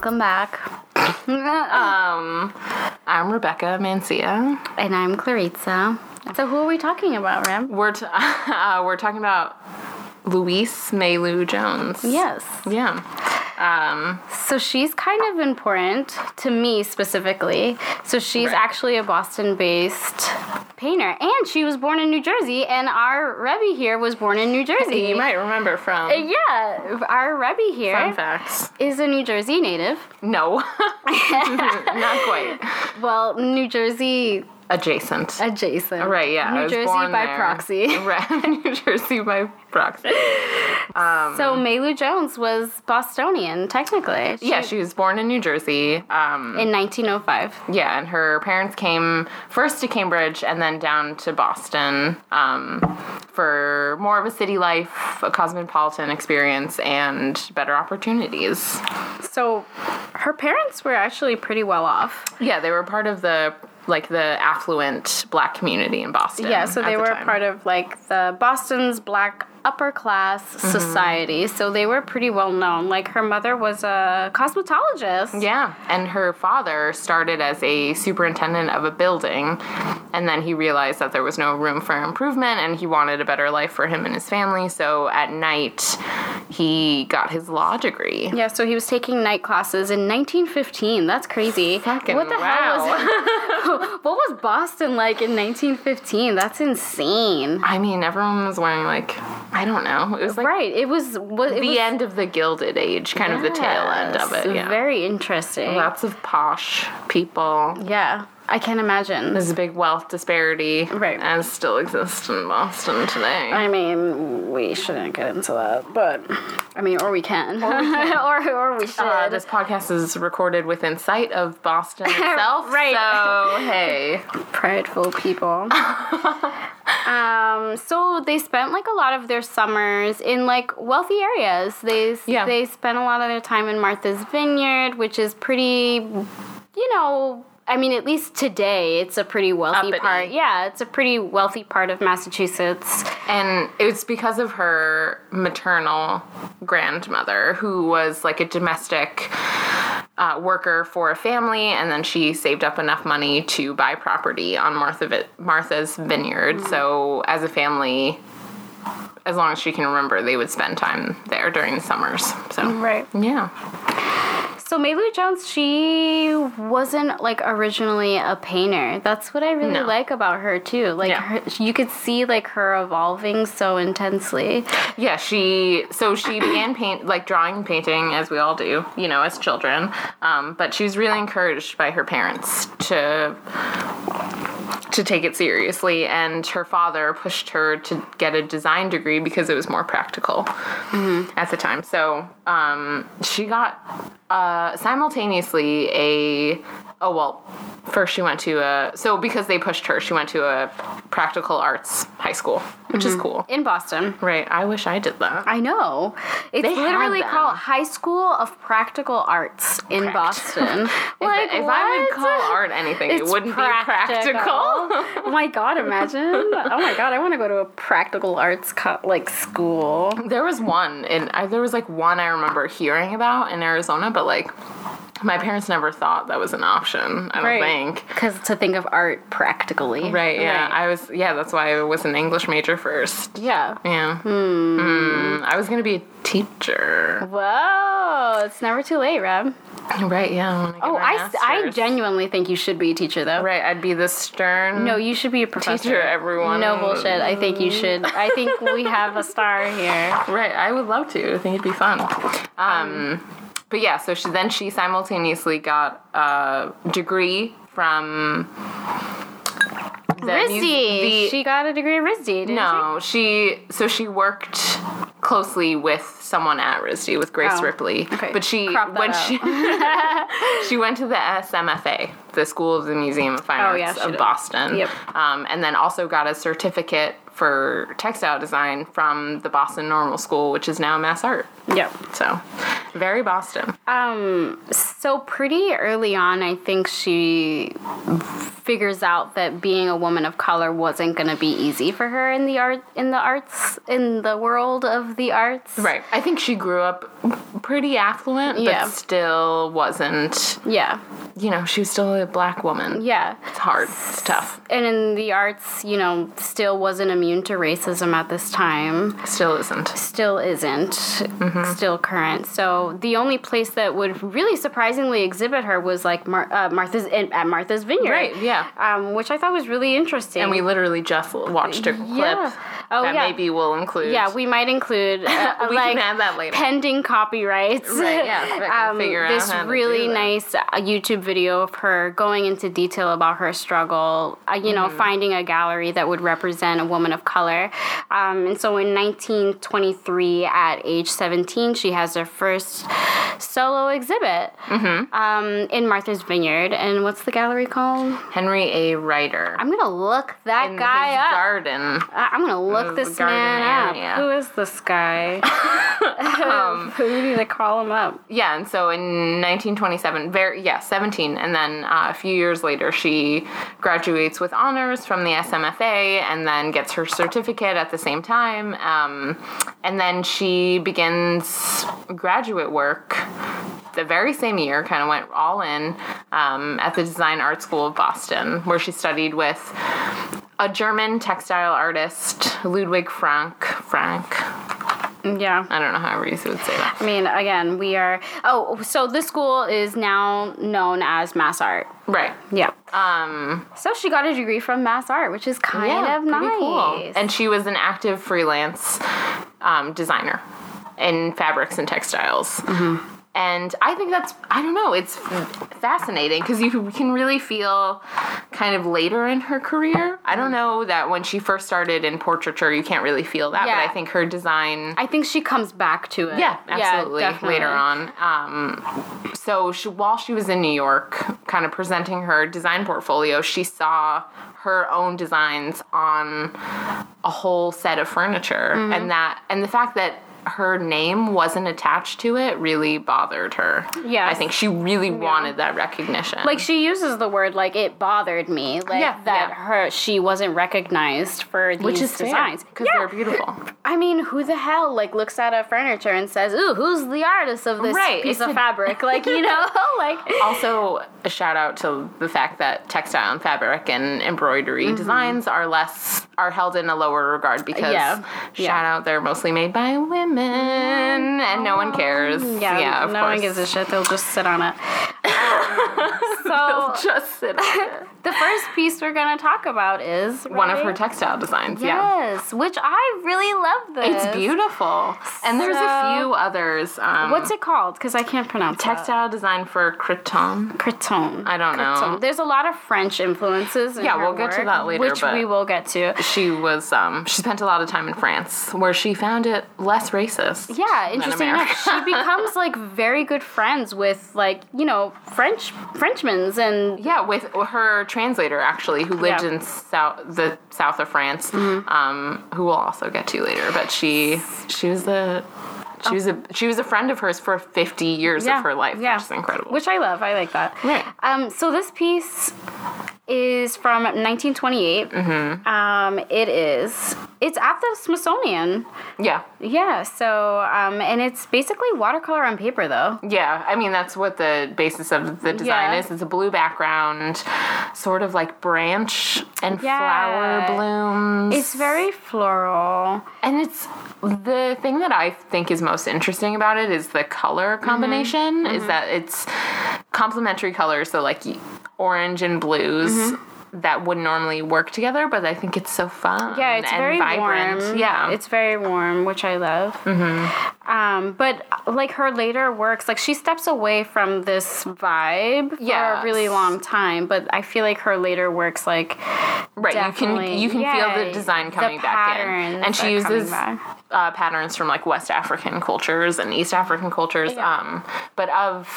Welcome back. Um, I'm Rebecca Mancia. And I'm Claritza. So who are we talking about, Ram? We're t- uh, we're talking about Louise Mailou Jones. Yes. Yeah. Um, So she's kind of important to me specifically. So she's Right. actually a Boston based painter. And she was born in New Jersey, and our Rebbe here was born in New Jersey. you might remember from Uh, Yeah, our Rebbe here fun facts. is a New Jersey native. No, not quite. Well, New Jersey Adjacent. adjacent. Right, yeah. I New Jersey by there. proxy. Right, New Jersey by proxy. So Mailou Jones was Bostonian, technically. She- Yeah, she was born in New Jersey. Um, in 1905. yeah, and her parents came first to Cambridge and then down to Boston um, for more of a city life, a cosmopolitan experience, and better opportunities. So her parents were actually pretty well off. Yeah, they were part of the like the affluent black community in Boston. Yeah, so they the were time. part of like the Boston's black upper class Mm-hmm. society. So they were pretty well known. Like her mother was a cosmetologist. Yeah, and her father started as a superintendent of a building, and then he realized that there was no room for improvement and he wanted a better life for him and his family. So at night, he got his law degree. Yeah, so he was taking night classes in 1915. That's crazy. Fucking what the hell wow. was What was Boston like in 1915? That's insane. I mean, everyone was wearing like I don't know. It was like right. It was what it the was, end of the Gilded Age, kind of the tail end of it. Yeah, Very interesting. lots of posh people. yeah, I can't imagine. There's a big wealth disparity, Right. as still exists in Boston today. I mean, we shouldn't get into that, but I mean, or we can, or or, we should. Uh, this podcast is recorded within sight of Boston itself. Right. So, hey. Prideful people. um, so they spent like a lot of their summers in like wealthy areas. They Yeah. they spent a lot of their time in Martha's Vineyard, which is pretty, you know. I mean, at least today, it's a pretty wealthy Uppity. part. Yeah, it's a pretty wealthy part of Massachusetts. And it's because of her maternal grandmother, who was like a domestic uh, worker for a family, and then she saved up enough money to buy property on Martha Martha's Vineyard. So, as a family, as long as she can remember, they would spend time there during the summers. So, Right. yeah. So Mailou Jones, she wasn't like originally a painter. That's what I really No. like about her too. Like Yeah. her, you could see like her evolving so intensely. Yeah, she so she began paint like drawing and painting as we all do, you know, as children. Um, but she was really encouraged by her parents to to take it seriously, and her father pushed her to get a design degree because it was more practical at the time. So um, she got uh, simultaneously a oh well first she went to a so because they pushed her she went to a practical arts high school which is cool In Boston. Right. I wish I did that. I know. It's They literally called High School of Practical Arts in Boston. If, like if I would call art anything, it wouldn't be practical. oh my god, imagine. Oh my god, I want to go to a practical arts co- like school. there was one, and there was like one I remember hearing about in Arizona, but like my parents never thought that was an option. I don't think. Because to think of art practically. Right. Yeah. I was. Yeah. That's why I was an English major first. yeah. Yeah. Hmm. I was gonna be a teacher. Whoa, it's never too late, Reb. Right. Yeah. I Oh, I, I genuinely think you should be a teacher, though. Right. I'd be the stern. No, you should be a professor. Teacher, everyone. No bullshit. I think you should. I think we have a star here. Right, I would love to. I think it'd be fun. Um, but yeah, so she then she simultaneously got a degree from the mu- RISD. the- she got a degree at RISD, didn't she? no, she so she worked closely with someone at RISD with Grace Oh, Ripley. okay. But she when out. she she went to the SMFA, the School of the Museum of Fine Oh, Arts yeah, of did. Boston. Yep. Um, and then also got a certificate for textile design from the Boston Normal School, which is now Mass Art. Yep. So, very Boston. Um, so pretty early on, I think she figures out that being a woman of color wasn't going to be easy for her in the art in the arts in the world of the arts. Right. I think she grew up pretty affluent, Yeah. but still wasn't. Yeah. You know, she was still a black woman. Yeah. It's hard. It's tough. And in the arts, you know, still wasn't immune to racism at this time. Still isn't. Still isn't. Still current. So the only place that would really surprisingly exhibit her was like Mar- uh, Martha's in, at Martha's Vineyard. Right. Yeah. Um, which I thought was really interesting. And we literally just watched a clip Yeah. Oh, that yeah. maybe we'll include. Yeah, we might include uh, We like can add that later. pending copyrights. Right, yeah, we can figure out this really nice uh, YouTube video of her going into detail about her struggle. Uh, you Mm-hmm. know, finding a gallery that would represent a woman of color. Um, and so in 1923, at age 17, she has her first solo exhibit Mm-hmm. um, in Martha's Vineyard. And what's the gallery called? Henry A. Ryder. I'm gonna look that in guy his up. garden. I- I'm gonna look the this man area. up. Who is this guy? Um, we need to call him up. Yeah, and so in 1927, very yeah, 17, and then uh, a few years later, she graduates with honors from the SMFA, and then gets her certificate at the same time, um, and then she begins graduate work. The very same year, kind of went all in um, at the Design Art School of Boston, where she studied with a German textile artist, Ludwig Frank. Frank. Yeah. I don't know how Reese would say that. I mean, again, we are. Oh, so this school is now known as Mass Art. Right. Yeah. Um, So she got a degree from Mass Art, which is kind of pretty nice. cool. And she was an active freelance um, designer in fabrics and textiles. Mm-hmm. And I think that's, I don't know, it's fascinating because you can really feel kind of later in her career. I don't know that when she first started in portraiture, you can't really feel that, Yeah. but I think her design. I think she comes back to it. Yeah, absolutely. definitely. Later on. Um, so she, while she was in New York, kind of presenting her design portfolio, she saw her own designs on a whole set of furniture, Mm-hmm. and that and the fact that her name wasn't attached to it really bothered her. Yeah. I think she really wanted that recognition. Like she uses the word like it bothered me, like Yeah, that yeah. her she wasn't recognized for these which is designs. because Yeah. they're beautiful. I mean, who the hell like looks at a furniture and says, "Ooh, who's the artist of this Right, piece it's of a- fabric?" Like you know, like also a shout out to the fact that textile and fabric and embroidery Mm-hmm. designs are less are held in a lower regard because Yeah. shout Yeah. out they're mostly made by women and no one cares. yeah, Yeah, of no course. one gives a shit. They'll just sit on it. Um, so just sit the first piece we're gonna talk about is One of her textile designs. Yeah. Yes, which I really love. This. It's beautiful. And there's a few others. Um, What's it called? Because I can't pronounce that. textile design for cretonne? cretonne. I don't know. There's a lot of French influences. In Yeah, we'll get to that later, which we will get to. She was um she spent a lot of time in France where she found it less racist. Yeah, interesting enough, she becomes like very good friends with like you know French Frenchmen's and Yeah, with her translator actually, who lived Yeah. Mm-hmm. in south the south of France, um, who we'll also get to later. But she she was a she was a she was a friend of hers for fifty years yeah, of her life, yeah, which is incredible. Which I love. I like that. Right. Um. So this piece is from 1928. Mm-hmm. Um. It is. It's at the Smithsonian. yeah, Yeah. So um. And it's basically watercolor on paper though. yeah. I mean, that's what the basis of the design Yeah. is. It's a blue background, sort of like branch and Yeah. flower blooms. It's very floral. And it's the thing that I think is most interesting about it is the color Mm-hmm. combination. Is that it's complementary colors, so like orange and blues that would normally work together. But I think it's so fun. Yeah, it's and very vibrant. warm. Yeah, it's very warm, which I love. Mm-hmm. Um, but like her later works, like she steps away from this vibe for a really long time. But I feel like her later works, like right. You can you can yeah, feel the design coming the back in, and she uses uh, patterns from like West African cultures and East African cultures. Yeah. Um, but of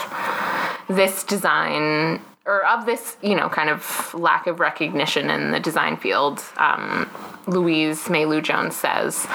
this design or of this, you know, kind of lack of recognition in the design field, um, Louise Mailou Jones says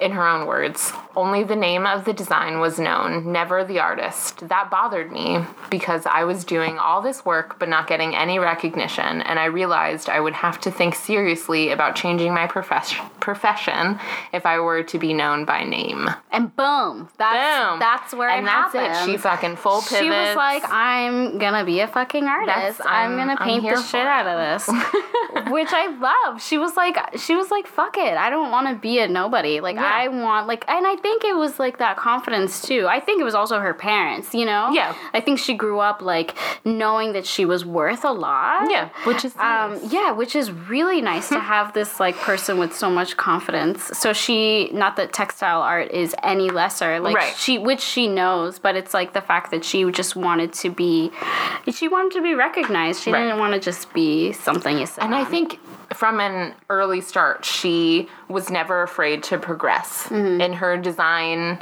in her own words, only the name of the design was known, never the artist. That bothered me because I was doing all this work but not getting any recognition, and I realized I would have to think seriously about changing my profes- profession if I were to be known by name. And boom, that's Boom. that's where and it that's happened. it. She fucking full pivots. She was like, I'm gonna be a fucking artist. I'm, I'm- gonna I'm paint here the shit it." out of this. Which I love. She was like she was like, fuck it. I don't wanna be a nobody. Like Yeah. I want like and I think it was like that confidence too. I think it was also her parents, you know? Yeah. I think she grew up like knowing that she was worth a lot. yeah, which is Um, nice. yeah, which is really nice to have this like person with so much confidence. So she, not that textile art is any lesser, like Right. she, which she knows, but it's like the fact that she just wanted to be, she wanted to be recognized. She Right. didn't want to just be something you said. And I think from an early start, she was never afraid to progress Mm-hmm. in her design,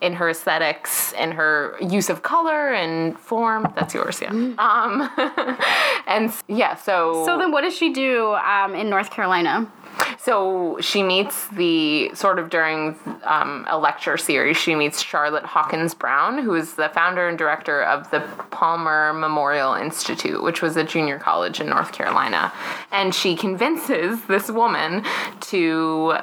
in her aesthetics, in her use of color and form. That's yours, yeah. Um, and yeah, so Mm-hmm. So then, what does she do um, in North Carolina? So she meets the sort of during um, a lecture series, she meets Charlotte Hawkins Brown, who is the founder and director of the Palmer Memorial Institute, which was a junior college in North Carolina. And she convinces this woman to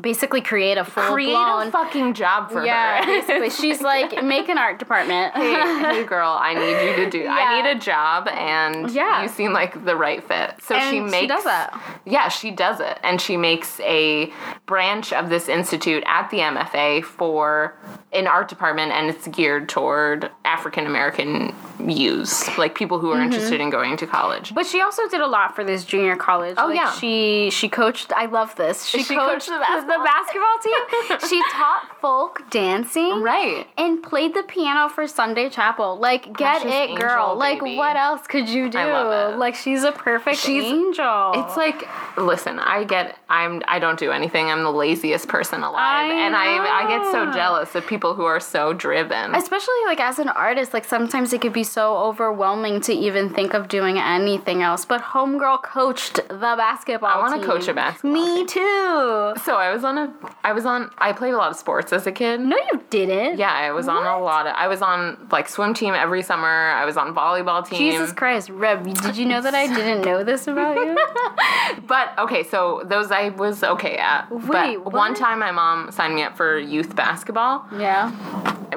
Basically, create a full create blown. a fucking job for yeah, her. basically, she's like, make an art department. hey, hey, girl, I need you to do. Yeah. I need a job, and Yeah. you seem like the right fit. So And she she makes. does that. Yeah, she does it, and she makes a branch of this institute at the MFA for an art department, and it's geared toward African American youths, like people who are Mm-hmm. interested in going to college. But she also did a lot for this junior college. Oh, Like, yeah. she she coached. I love this. She, She coached, coached the the basketball team. she taught folk dancing. Right. And played the piano for Sunday chapel. Like, get Precious it, girl. angel, like, what else could you do? I love it. Like, she's a perfect She's- angel. It's like, listen, I get, I'm, I don't do anything. I'm the laziest person alive, I and I, I get so jealous of people who are so driven. Especially like as an artist, like sometimes it could be so overwhelming to even think of doing anything else. But homegirl coached the basketball. I wanna coach a basketball Me team. too. So I was on a, I was on, I played a lot of sports as a kid. No, you didn't. Yeah, I was on a lot of, I was on like swim team every summer. I was on volleyball team. Jesus Christ, Reb, did you know that I didn't know this about you? But okay, so those I was okay at. Wait, but one time my mom signed me up for youth basketball. yeah.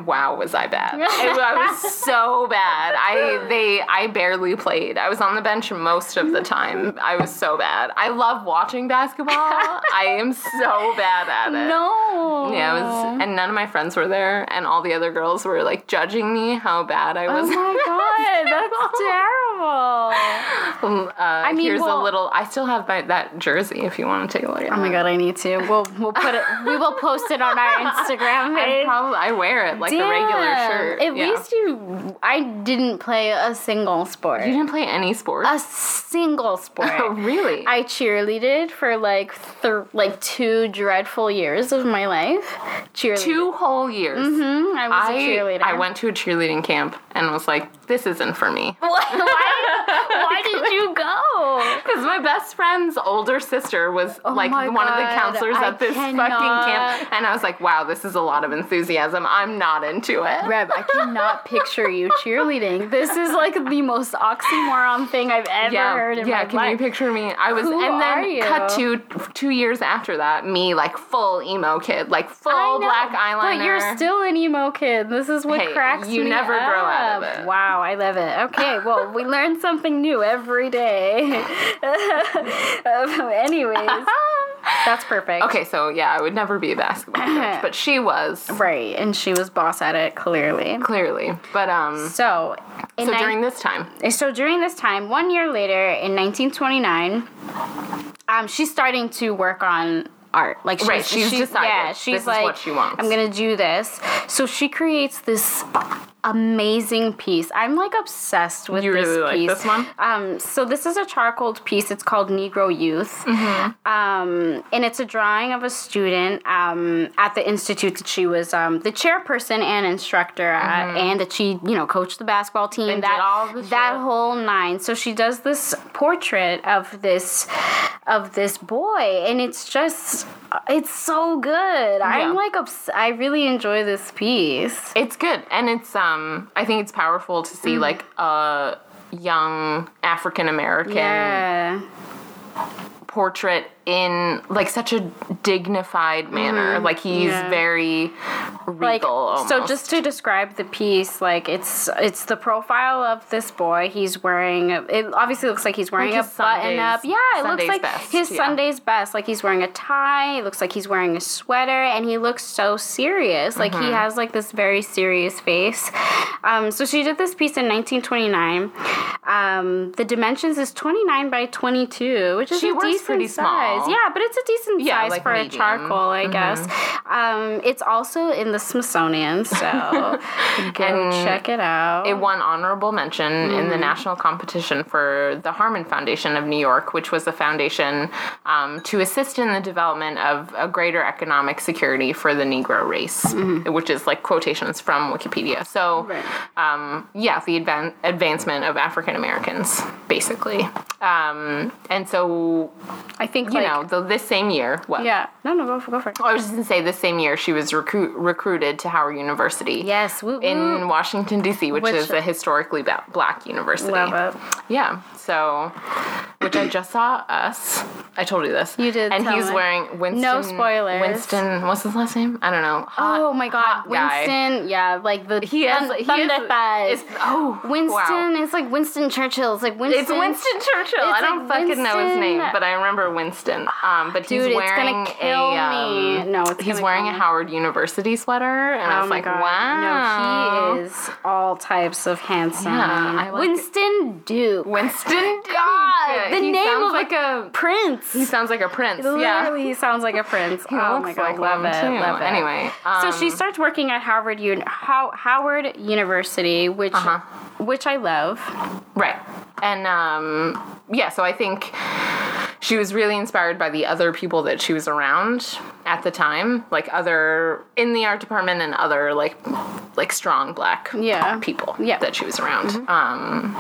Wow, was I bad? I, I was so bad. I they I barely played. I was on the bench most of the time. I was so bad. I love watching basketball. I am so bad at it. No. Yeah, was, and none of my friends were there, and all the other girls were like judging me how bad I was. Oh was. my god, that's terrible. Uh, I mean, here's well- a little. I still have my, that jersey if you want to take a look at. It. Oh my god, I need to. We'll we'll put it. We will post it on our Instagram I probably I wear it like a regular Damn. shirt. At yeah. least you. I didn't play a single sport. you didn't play any sports. a single sport. oh really? I cheerleaded for like th- like two dreadful years of my life. Cheerleading. Two whole years. Mhm, I was a I cheerleader. I went to a cheerleading camp and was like, this isn't for me. why, why did you go? Because my best friend's older sister was oh like Oh my one of the counselors I at this cannot. fucking camp, and I was like, "Wow, this is a lot of enthusiasm. I'm not into it." Reb, I cannot picture you cheerleading. This is like the most oxymoron thing I've ever yeah, heard in yeah. my life. Yeah, Can you picture me? I was, Who and then cut to two years after that, me like full emo kid, like full know, black eyeliner. But you're still an emo kid. This is what Hey, cracks you me never grow out of it. Wow, I love it. Okay, well, we learn something new every day. Um, Anyways, that's perfect. okay, so yeah, I would never be a basketball coach, but she was Right, and she was boss at it clearly. clearly. But um, So, in so nine- during this time, so during this time, one year later, in 1929, um, she's starting to work on art. Like she's, Right, she's decided yeah, this she's is like, what she wants. I'm gonna do this. So she creates this amazing piece. I'm like obsessed with You this really like piece. this one? Um, so this is a charcoal piece. It's called Negro Youth, Mm-hmm. um, and it's a drawing of a student um, at the institute that she was um, the chairperson and instructor at, and that she you know coached the basketball team. Mm-hmm. And that did all the that whole nine. So she does this portrait of this of this boy, and it's just it's so good. Yeah. I'm like obs- I really enjoy this piece. It's good, and it's um. I think it's powerful to Mm. see like a young African American Yeah. portrait in like such a dignified manner. Like he's. Yeah. very like regal. so just to describe the piece like it's it's the profile of this boy he's wearing it obviously looks like he's wearing Like a button up yeah it Sunday's looks like best, his yeah. sunday's best like he's wearing a tie it looks like he's wearing a sweater and he looks so serious like Mm-hmm. he has like this very serious face um, so she did this piece in 1929 um, the dimensions is 29 by 22 which is She a works decent pretty size small. Yeah but it's a decent Yeah, size like for medium. a charcoal i guess um, it's also in the smithsonian so go And check it out It won honorable mention in Mm. the national competition for the Harmon Foundation of New York, which was a foundation um, to assist in the development of a greater economic security for the Negro race, which is like quotations from Wikipedia. So, Mm-hmm. Right. um, yeah, the advan- advancement of African Americans, basically. Um, and so, i think you know, the, this same year, what? yeah no no go for, go for it I was just going to say, this same year, she was recruit- recruited to Howard University yes woo, woo. in Washington D.C., which, Which- is a historically black university. love it Yeah. So, which I just saw us. I told you this. You did And he's me. wearing Winston. No spoilers. Winston. What's his last name? I don't know. Hot- oh my god hot guy. winston yeah like the He has. he thunder thighs it's- Oh, winston Wow. it's like winston churchill it's like winston It's Winston Churchill. I don't like fucking know his name, but I remember Winston. Um, but Dude, he's it's wearing gonna kill a. me. Um, No, it's he's wearing a. Howard University sweater, and I Oh was like, god! wow. No, he is all types of handsome. Yeah, I like it. Winston Duke, Winston. God, the he name of like a. Prince. He sounds like a prince. yeah. He sounds like a prince. He oh looks my god, like love it, too. love it. Anyway, so she um, starts working at Harvard Un- How- Howard University, which Uh-huh. which I love. Right. And um, yeah, so I think she was really inspired by the other people that she was around at the time, like other in the art department and other like like strong black Yeah. people Yeah. Mm-hmm. that she was around. Um,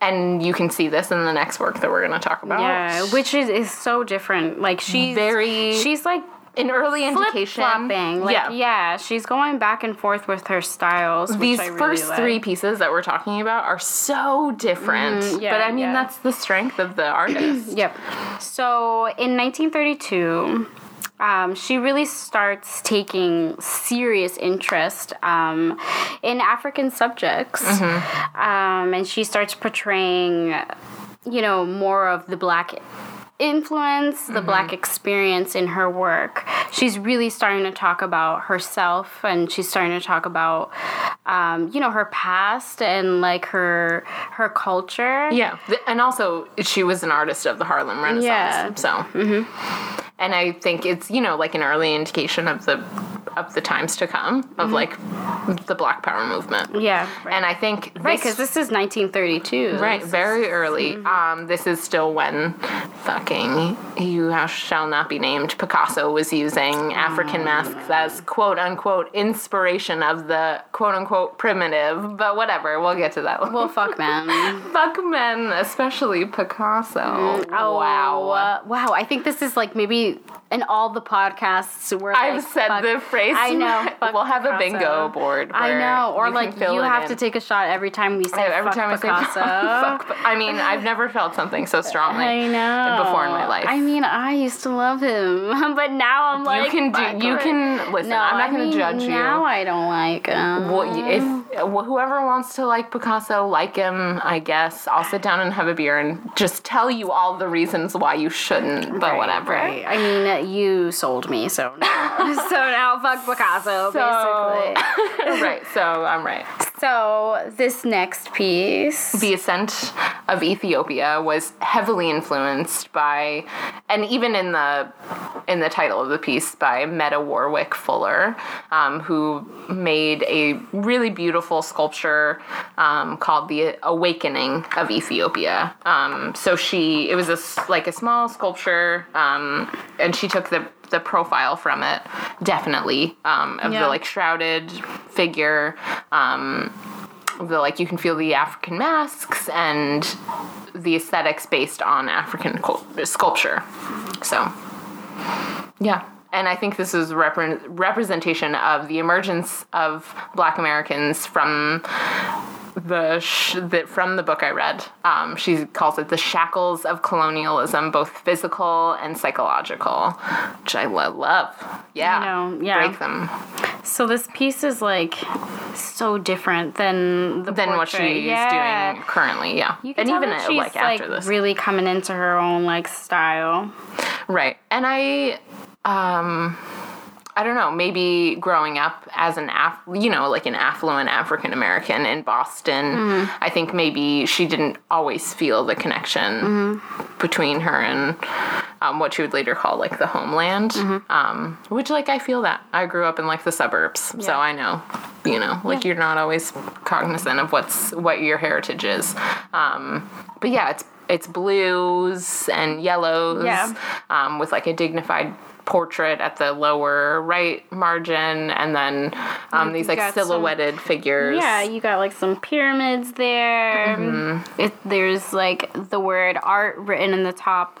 and you can see this in the next work that we're going to talk about. Yeah, which is, is so different. Like she's Very- she's like in early indication. flopping. Like yeah. yeah. she's going back and forth with her styles. which These I really first like. three pieces that we're talking about are so different. Mhm, yeah, but I mean, yeah. that's the strength of the artist. Yep. So in 1932, um, she really starts taking serious interest um, in African subjects. Um, and she starts portraying, you know, more of the black influence, the black experience in her work. She's really starting to talk about herself and she's starting to talk about, um, you know, her past and like her her culture. Yeah, and also she was an artist of the Harlem Renaissance. Yeah. So, and I think it's you know like an early indication of the of the times to come of like the Black Power movement. Yeah. Right. And I think Right, because this is 1932. Right, very early. Um, this is still when fucking you shall not be named Picasso was using African masks as quote unquote inspiration of the quote unquote primitive. But whatever, we'll get to that. Well, fuck, man. fuck men, especially Picasso. Oh, wow. uh, wow. I think this is like maybe in all the podcasts where I've like, said fuck- the phrase. I know. we'll have a bingo board. I know. Or you like you have to take a shot every time we oh, say every fuck time Picasso. I say fuck, I mean, I've never felt something so strongly I know. before in my life. I mean, I used to love him, but now I'm like, you can do. You can listen. No, I'm not I going to judge you. Now I don't like him. Well, if well, whoever wants to like Picasso, like him, I guess I'll sit down and have a beer and just tell you all the reasons why you shouldn't. But Right, whatever. Right. I mean, you sold me, so now, so now fuck Picasso, So- basically. right. So I'm right. So this next piece. The ascent of Ethiopia was heavily influenced by, and even in the in the title of the piece by Meta Warrick Fuller, um, who made a really beautiful sculpture um, called the Awakening of Ethiopia. Um, so she, it was a like a small sculpture, um, and she took the the profile from it definitely um, of Yeah. the like shrouded figure. Um, the like you can feel the African masks and the aesthetics based on African cul- sculpture. So, yeah. And I think this is repre- representation of the emergence of Black Americans from the, sh- the from the book I read. Um, she calls it the shackles of colonialism, both physical and psychological, which I lo- love. Yeah, I know, yeah. break them. So this piece is like so different than the Than what portrait. she's yeah. doing currently. Yeah, You can and tell even that uh, she's like like, this, really coming into her own like style. Right. And I um I don't know, maybe growing up as an aff- you know, like an affluent African American in Boston, I think maybe she didn't always feel the connection between her and um, what she would later call like the homeland. Um, which like I feel that. I grew up in like the suburbs, so I know, you know, like you're not always cognizant of what's what your heritage is. Um, but yeah, it's it's blues and yellows Yeah. um, with like a dignified portrait at the lower right margin and then um, these like got some- silhouetted figures Yeah, you got like some pyramids there. Mm-hmm. It, there's like the word art written in the top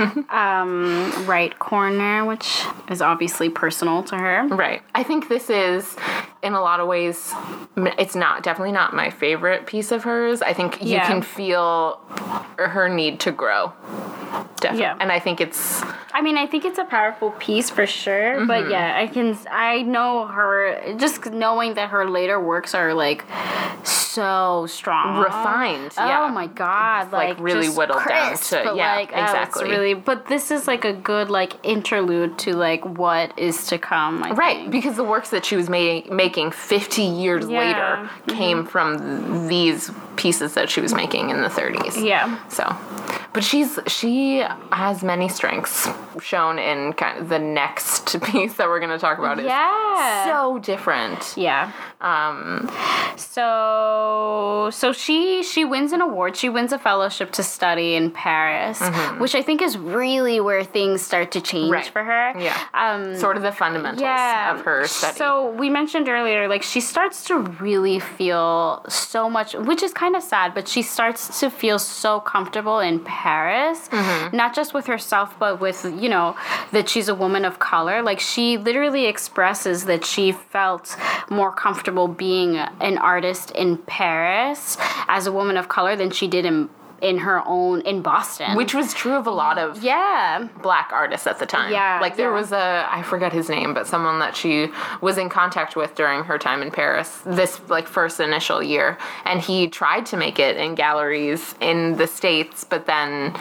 um, right corner, which is obviously personal to her. right i think this is in a lot of ways it's not definitely not my favorite piece of hers i think you Yeah. can feel her need to grow definitely Yeah. and i think it's I mean, I think it's a powerful piece for sure, Mm-hmm. but yeah, I can I know her just knowing that her later works are like so strong, refined Oh yeah my god! like, Like, really whittled down crisp, to- yeah, like, oh, exactly. really, but this is like a good like interlude to like what is to come. I Right, think. because the works that she was ma- making 50 years Yeah. later came from these pieces that she was making in the 30s. Yeah. So, but she's she has many strengths shown in kind of the next piece that we're going to talk about. Yeah. is so different. Yeah. Um, So so she she wins an award. She wins a fellowship to study in Paris, which I think is really where things start to change Mm-hmm. Right. for her. yeah, Um sort of the fundamentals yeah. of her study. So we mentioned earlier, like she starts to really feel so much, which is kind of sad, but she starts to feel so comfortable in Paris, Mm-hmm. not just with herself, but with you know that she's a woman of color. Like she literally expresses that she felt more comfortable being an artist in Paris as a woman of color than she did in in her own in Boston. which was true of a lot of yeah. black artists at the time. Yeah, Like there yeah. was a I forget his name, but someone that she was in contact with during her time in Paris, this like first initial year. And he tried to make it in galleries in the States, but then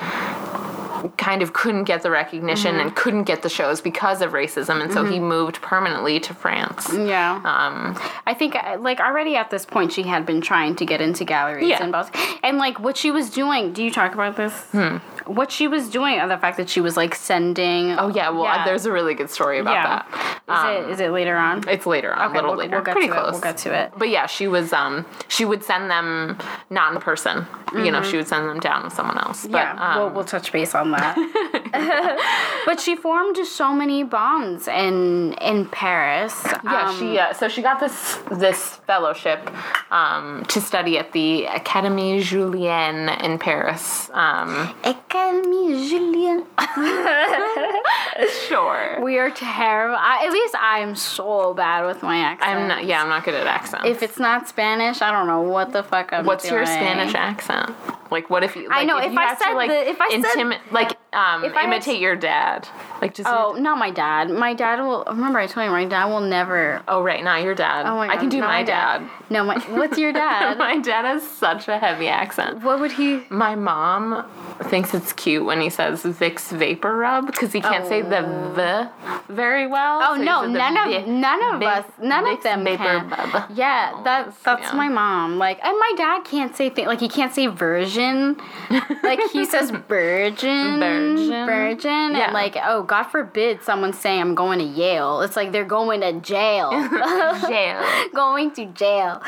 kind of couldn't get the recognition Mm-hmm. and couldn't get the shows because of racism and so he moved permanently to France. Yeah. Um I think uh, like already at this point she had been trying to get into galleries Yeah. in Boston. And like what she was doing, do you talk about this? Hmm. What she was doing, uh, the fact that she was like sending Oh yeah, well Yeah. there's a really good story about Yeah. that. Um, it is it later on? It's later on, a little we'll, later. We'll get Pretty to close. It. We'll get to it. But yeah, she was um she would send them not in person. You know, she would send them down with someone else. But Mm-hmm. yeah, um, we'll, we'll touch base on that. but she formed so many bonds in in Paris. yeah, Um, she uh, so she got this this fellowship um, to study at the Académie Julian in Paris. Um, Académie Julien. sure. We are terrible. I, at least I'm so bad with my accent. I'm not. Yeah, I'm not good at accents. If it's not Spanish, I don't know what the fuck I'm What's your. Spanish accent? Like, what if you? Like, I know, If, if I said to, like, the- if I said- intimi- like, um, If imitate your dad. Like just. Oh, not my dad. My dad will. Remember, I told you my dad will never. Oh right, not your dad. Oh my God, I can do not my dad. No, my. What's your dad? my dad has such a heavy accent. what would he? My mom thinks it's cute when he says Vicks Vapor Rub because he can't say the v very well. Oh so no, none of none of us, none Vicks of them Vapor can. Rub. Yeah, that that's yeah. my mom. Like, and my dad can't say things like he can't say virgin. like he says virgin, Virgin. Virgin, Yeah. and like, oh, God forbid someone say I'm going to Yale. It's like they're going to jail. Jail. going to jail.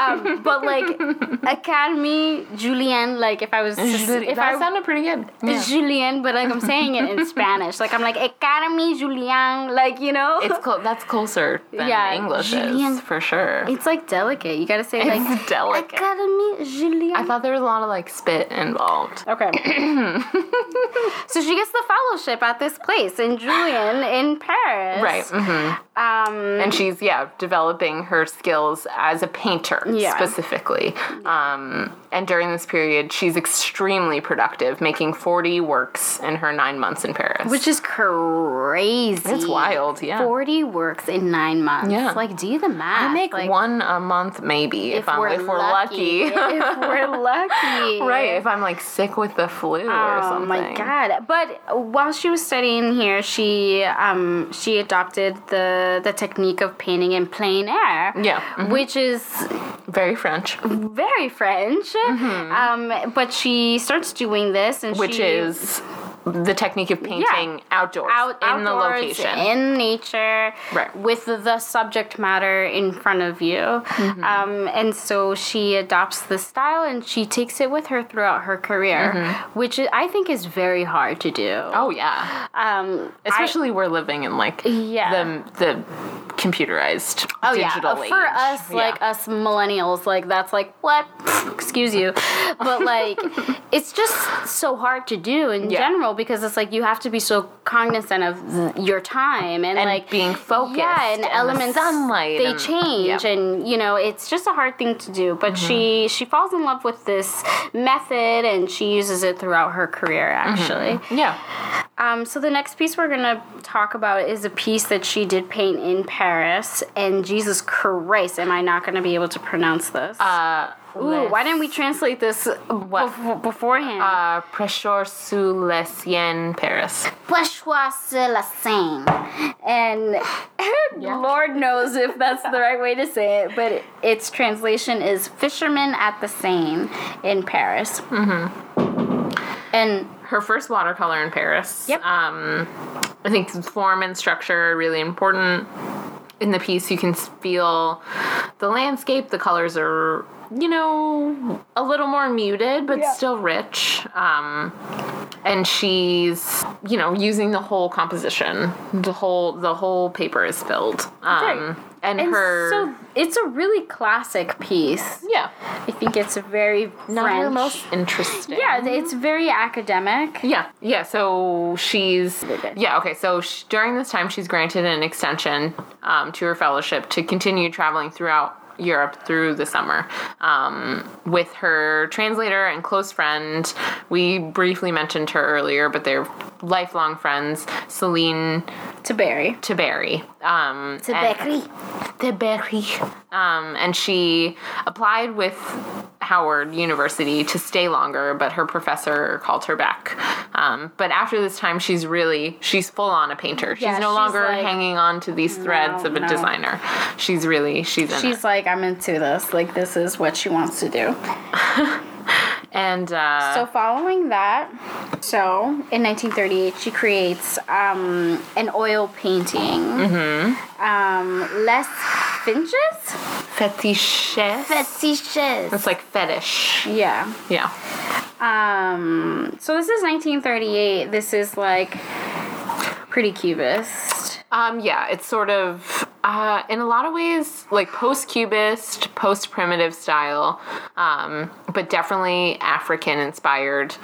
Um, but like Academy Julian, like if I was if that I sounded pretty good. Yeah. Julian, but like I'm saying it in Spanish. Like I'm like Academy Julian, like you know. It's clo- that's closer than Yeah, English Julien- is for sure. It's like delicate. You gotta say like It's delicate. Academy Julian. I thought there was a lot of like spit involved. okay. so she gets the fellowship at this place in Julian in Paris. Right. hmm Um. And she's yeah developing her skills as a painter Yeah. specifically. Um, and during this period, she's extremely productive, making forty works in her nine months in Paris. which is crazy. it's wild, yeah. 40 works in nine months. Yeah. Like, do the math. I make like, one a month maybe if, I'm if we're lucky. if we're lucky. right, if I'm like sick with the flu or something. Oh my god! But while she was studying here, she um she adopted the the technique of painting in plein air. Yeah, mhm. which is Very French. very French. Um, but she starts doing this, and Mm-hmm. Which she, is the technique of painting outdoors, out in the location. in nature, Right. with the subject matter in front of you. Mm-hmm. Um, and so she adopts the style and she takes it with her throughout her career, which I I think is very hard to do. Mm-hmm. oh yeah. Um, I- Especially we're living in like Yeah. the the computerized Oh digital yeah, age. for us, Yeah. like us millennials, like that's like what? Excuse you, but like it's just so hard to do in Yeah. general because it's like you have to be so cognizant of your time and, And like being focused Yeah, and, and the elements sunlight they and- change, yeah. Mm-hmm. and you know it's just a hard thing to do. But she she falls in love with this method and she uses it throughout her career. Actually. yeah. Um, so the next piece we're gonna talk about is a piece that she did paint in Paris. And Jesus Christ, am I not gonna be able to pronounce this? Uh, Ooh, why didn't we translate this bef- beforehand? Uh, Pressure sous le Sien Paris. Pochois sur la Seine. And Lord knows if that's the right way to say it, but its translation is Fisherman at the Seine in Paris. Mm-hmm. And Her first watercolor in Paris. Yep. Um, I think form and structure are really important. In the piece, you can feel the landscape. The colors are, you know, a little more muted, but Yeah. still rich. Um, and she's, you know, using the whole composition. The whole the whole paper is filled. Um. And, and her, so it's a really classic piece. yeah, I think it's very not French. most interesting. yeah, it's very academic. Yeah, yeah. So she's yeah. Okay, so sh- during this time, she's granted an extension um, to her fellowship to continue traveling throughout Europe through the summer um, with her translator and close friend. We briefly mentioned her earlier, but they're lifelong friends, Celine To Barry. Tabary. Um, Barry. Tabary. Um, and she applied with Howard University to stay longer, but her professor called her back. Um, but after this time, she's really she's full on a painter. She's Yeah, no she's longer like- hanging on to these threads No, of a no. designer. She's really she's in She's it. like, I'm into this. Like, this is what she wants to do. And uh, So, following that, so in 1938, she creates um, an oil painting. Mm-hmm. Um, Les Finches? fetishes. Fetiches. It's like fetish. Yeah. Yeah. Um, so this is 1938. This is like pretty cubist. Um, yeah, it's sort of, uh, in a lot of ways, like post cubist, post primitive style, um, but definitely African inspired.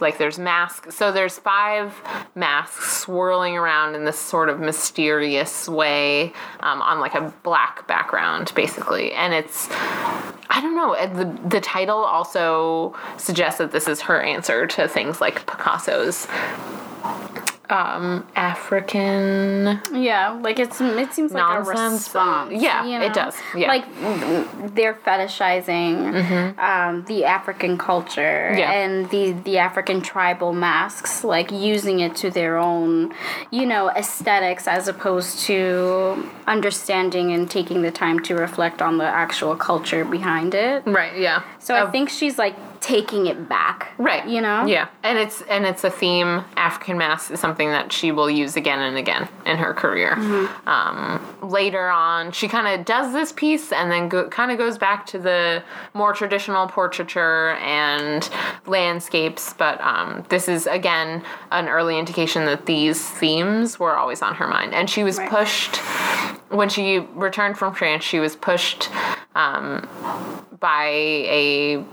Like there's masks. So there's five masks swirling around in this sort of mysterious way um, on like a black background, basically. And it's, I don't know. The the title also suggests that this is her answer to things like Picasso's um, African. Yeah, like it's it seems like a response. Yeah, you it does. Yeah. like they're fetishizing um, the African culture Mm-hmm. Yeah. and the the African tribal masks, like using it to their own, you know, aesthetics as opposed to understanding and taking the time to reflect on the actual culture behind it. Right. Yeah. So I think she's like taking it back. Right. You know? Yeah. And it's and it's a theme. African mask is something that she will use again and again in her career. Mm-hmm. Um, later on, she kind of does this piece and then go, kind of goes back to the more traditional portraiture and landscapes. But um, this is again an early indication that these themes were always on her mind, and she was Right. pushed when she returned from France. She was pushed um, by a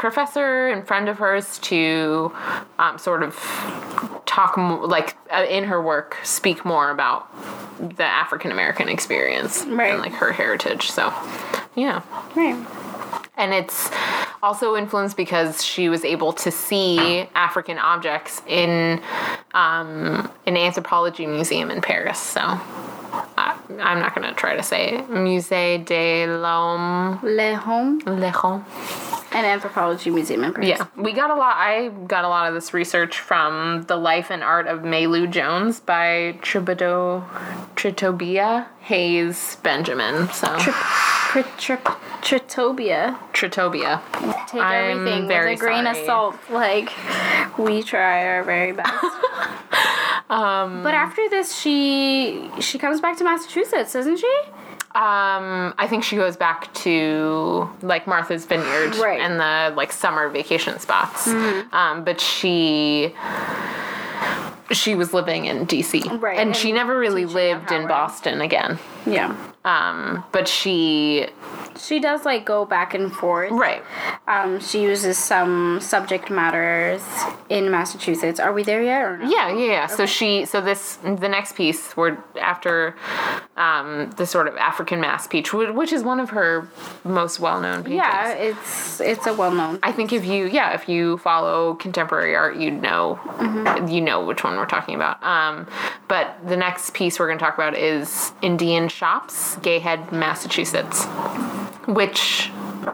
professor and friend of hers to um, sort of talk mo- like uh, in her work speak more about the african american experience Right. and like her heritage so yeah Right. and it's also influenced because she was able to see african objects in um, an anthropology museum in paris so i'm not going to try to say it. musée de l'homme Le Home, l'homme an anthropology museum in Paris. Yeah, we got a lot. I got a lot of this research from The Life and Art of Mailou Jones by Tribudo Tritobia Hayes Benjamin. So Tri- tri- Tritobia. Tritobia. Take I'm everything very with a grain sorry. of salt. Like we try our very best. Um, but after this, she she comes back to Massachusetts, doesn't she? Um, I think she goes back to like Martha's Vineyard Right. and the like summer vacation spots. Mm-hmm. Um, but she she was living in DC, Right, And, and she never really lived in Boston again. Yeah. Um, but she She does like go back and forth. right. Um, she uses some subject matters in Massachusetts. Are we there yet or no? Yeah, yeah, yeah. So she, so this, the next piece, where after um, the sort of African mass piece, which is one of her most well-known paintings. Yeah, it's it's a well known. I think if you, yeah, if you follow contemporary art, you'd know, you know which one we're talking about. Um, but the next piece we're going to talk about is Indian Shops, Gayhead, Massachusetts, which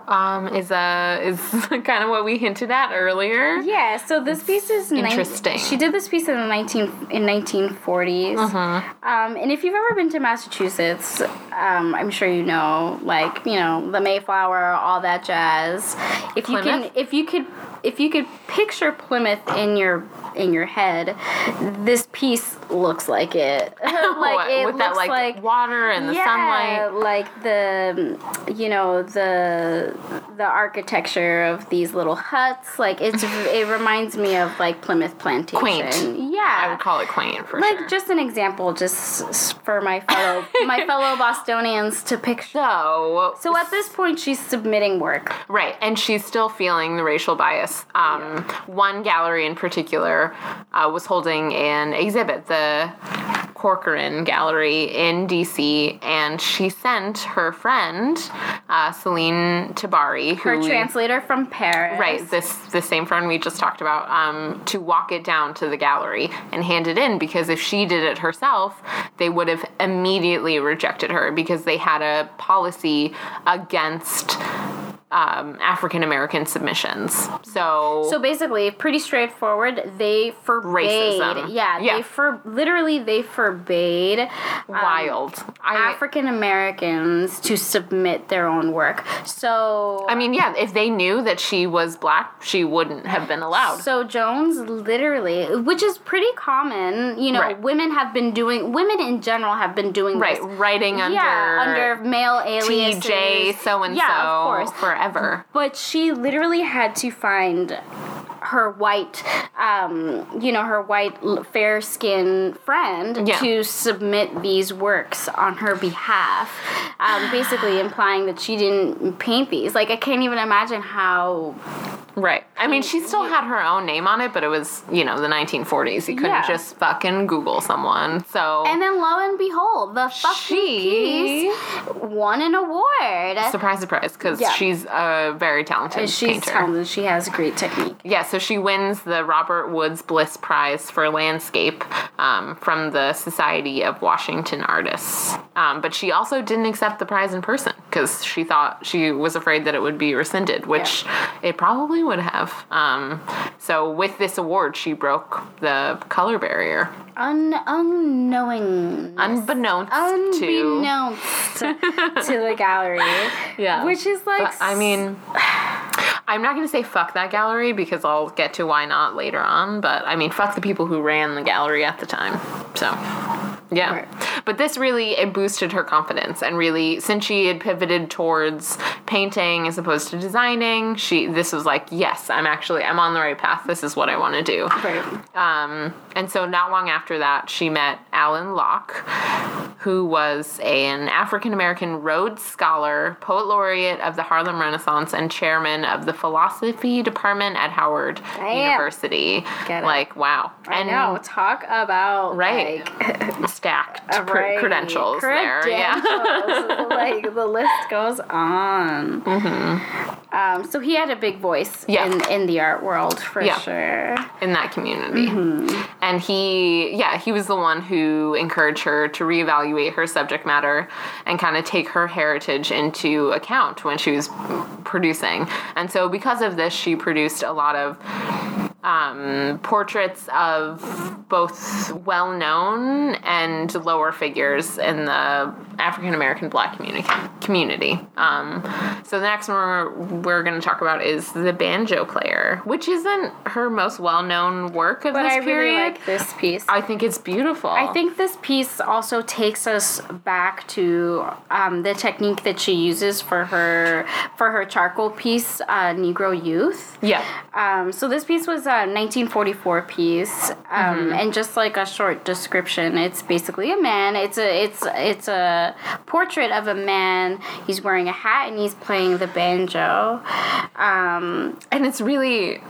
um, is a is kind of what we hinted at earlier. Yeah, so this piece is Interesting. she did this piece in the nineteen in nineteen forties. Mm-hmm. Um, and if you've ever been to Massachusetts, um, I'm sure you know, like you know, the Mayflower, all that jazz. If you can, if you could, if you could picture Plymouth in your in your head, this piece looks like it. like it with looks that like, water and the yeah, sunlight. like the you know the the architecture of these little huts. Like it's it reminds me of like Plymouth Plantation. Quaint. Yeah. I would call it quaint for like sure. just an example, just for my fellow my fellow Bostonians to picture. so, So at this point, she's submitting work. right, and she's still feeling the racial bias. Um, One gallery in particular uh, was holding an exhibit, the Corcoran Gallery in DC, and she sent her friend uh, Celine Tabary, who Her translator from Paris. Right, this the same friend we just talked about, um, to walk it down to the gallery and hand it in because if she did it herself, they would have immediately rejected her because they had a policy against um, African American submissions. So, So basically, pretty straightforward. They forbade. Racism. Yeah, Yeah. They for literally they forbade um, wild. African Americans to submit their own work. So I mean, yeah, if they knew that she was black, she wouldn't have been allowed. So Jones literally, which is pretty common, you know, Right. women have been doing, women in general have been doing right, this. writing under, yeah, under male aliases. TJ so and so Yeah, of course. Forever. But she literally had to find her white, um, you know, her white fair skinned friend Yeah. to submit these works on her behalf, um, basically implying that she didn't paint these. Like, I can't even imagine how Right. I mean, she still had her own name on it, but it was, you know, the 1940s. You couldn't Yeah. just fucking Google someone. So And then lo and behold, the fucking she, piece won an award. surprise, surprise, because Yeah. she's a very talented She's painter. talented. She has great technique. Yeah, so she wins the Robert Woods Bliss Prize for Landscape um, from the Society of Washington Artists. Um, but she also didn't accept the prize in person because she thought she was afraid that it would be rescinded, which it probably would have. Um, so with this award, she broke the color barrier, Un unknowing. unbeknownst to. Unbeknownst to the gallery. Yeah. Which is like But, I mean, I'm not going to say fuck that gallery because I'll get to why not later on. But I mean, fuck the people who ran the gallery at the time. So, yeah. Right. But this really it boosted her confidence and really since she had pivoted towards painting as opposed to designing, she this was like yes, I'm actually I'm on the right path. This is what I want to do. Right. Um, and so not long after that, she met Alain Locke, who was an African American Rhodes Scholar, poet laureate of the Harlem Renaissance, and chairman of the philosophy department at Howard Damn. University. Get it. Like wow, I know. Talk about Right. like stacked cr- right. credentials, there. Yeah. Credentials. like the list goes on. Mm-hmm. Um, so he had a big voice. Yeah. in, in the art world for Yeah. sure. in that community. Mm-hmm. And he, yeah, he was the one who encouraged her to reevaluate her subject matter and kind of take her heritage into account when she was producing. And so, because of this, she produced a lot of um, portraits of both well known and lower figures in the African American black community. community. Um, so, the next one we're, we're going to talk about is the banjo player, which isn't her most well known work of But this I period. really like this piece. I think it's beautiful. I think this piece also takes us back to um, the technique that she uses for her for her charcoal piece, uh, Negro Youth. Yeah. Um, so this piece was a 1944 piece, um, Mm-hmm. and just like a short description, it's basically a man. It's a it's it's a portrait of a man. He's wearing a hat and he's playing the banjo. Um, And it's really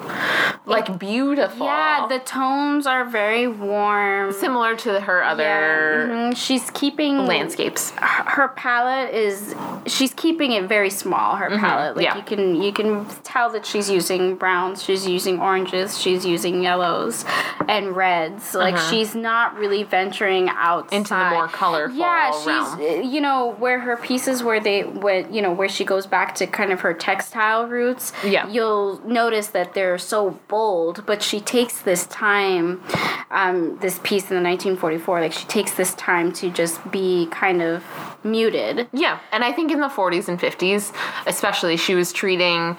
like beautiful. yeah, the tones are very warm. similar to her other Yeah, mhm. she's keeping landscapes. her palette is she's keeping it very small her palette like Mm-hmm. yeah. you can you can tell that she's using browns she's using oranges she's using yellows and reds like she's not really venturing out Uh-huh. Into the more colorful yeah she's realm. uh, you know where her pieces where they where you know where she goes back to kind of her textile roots Yeah. you'll notice that they're so bold but she takes this time um, this piece in the 1944 like she takes this time to just be kind of muted Yeah, and I think in the 40s and 50s, especially, she was treating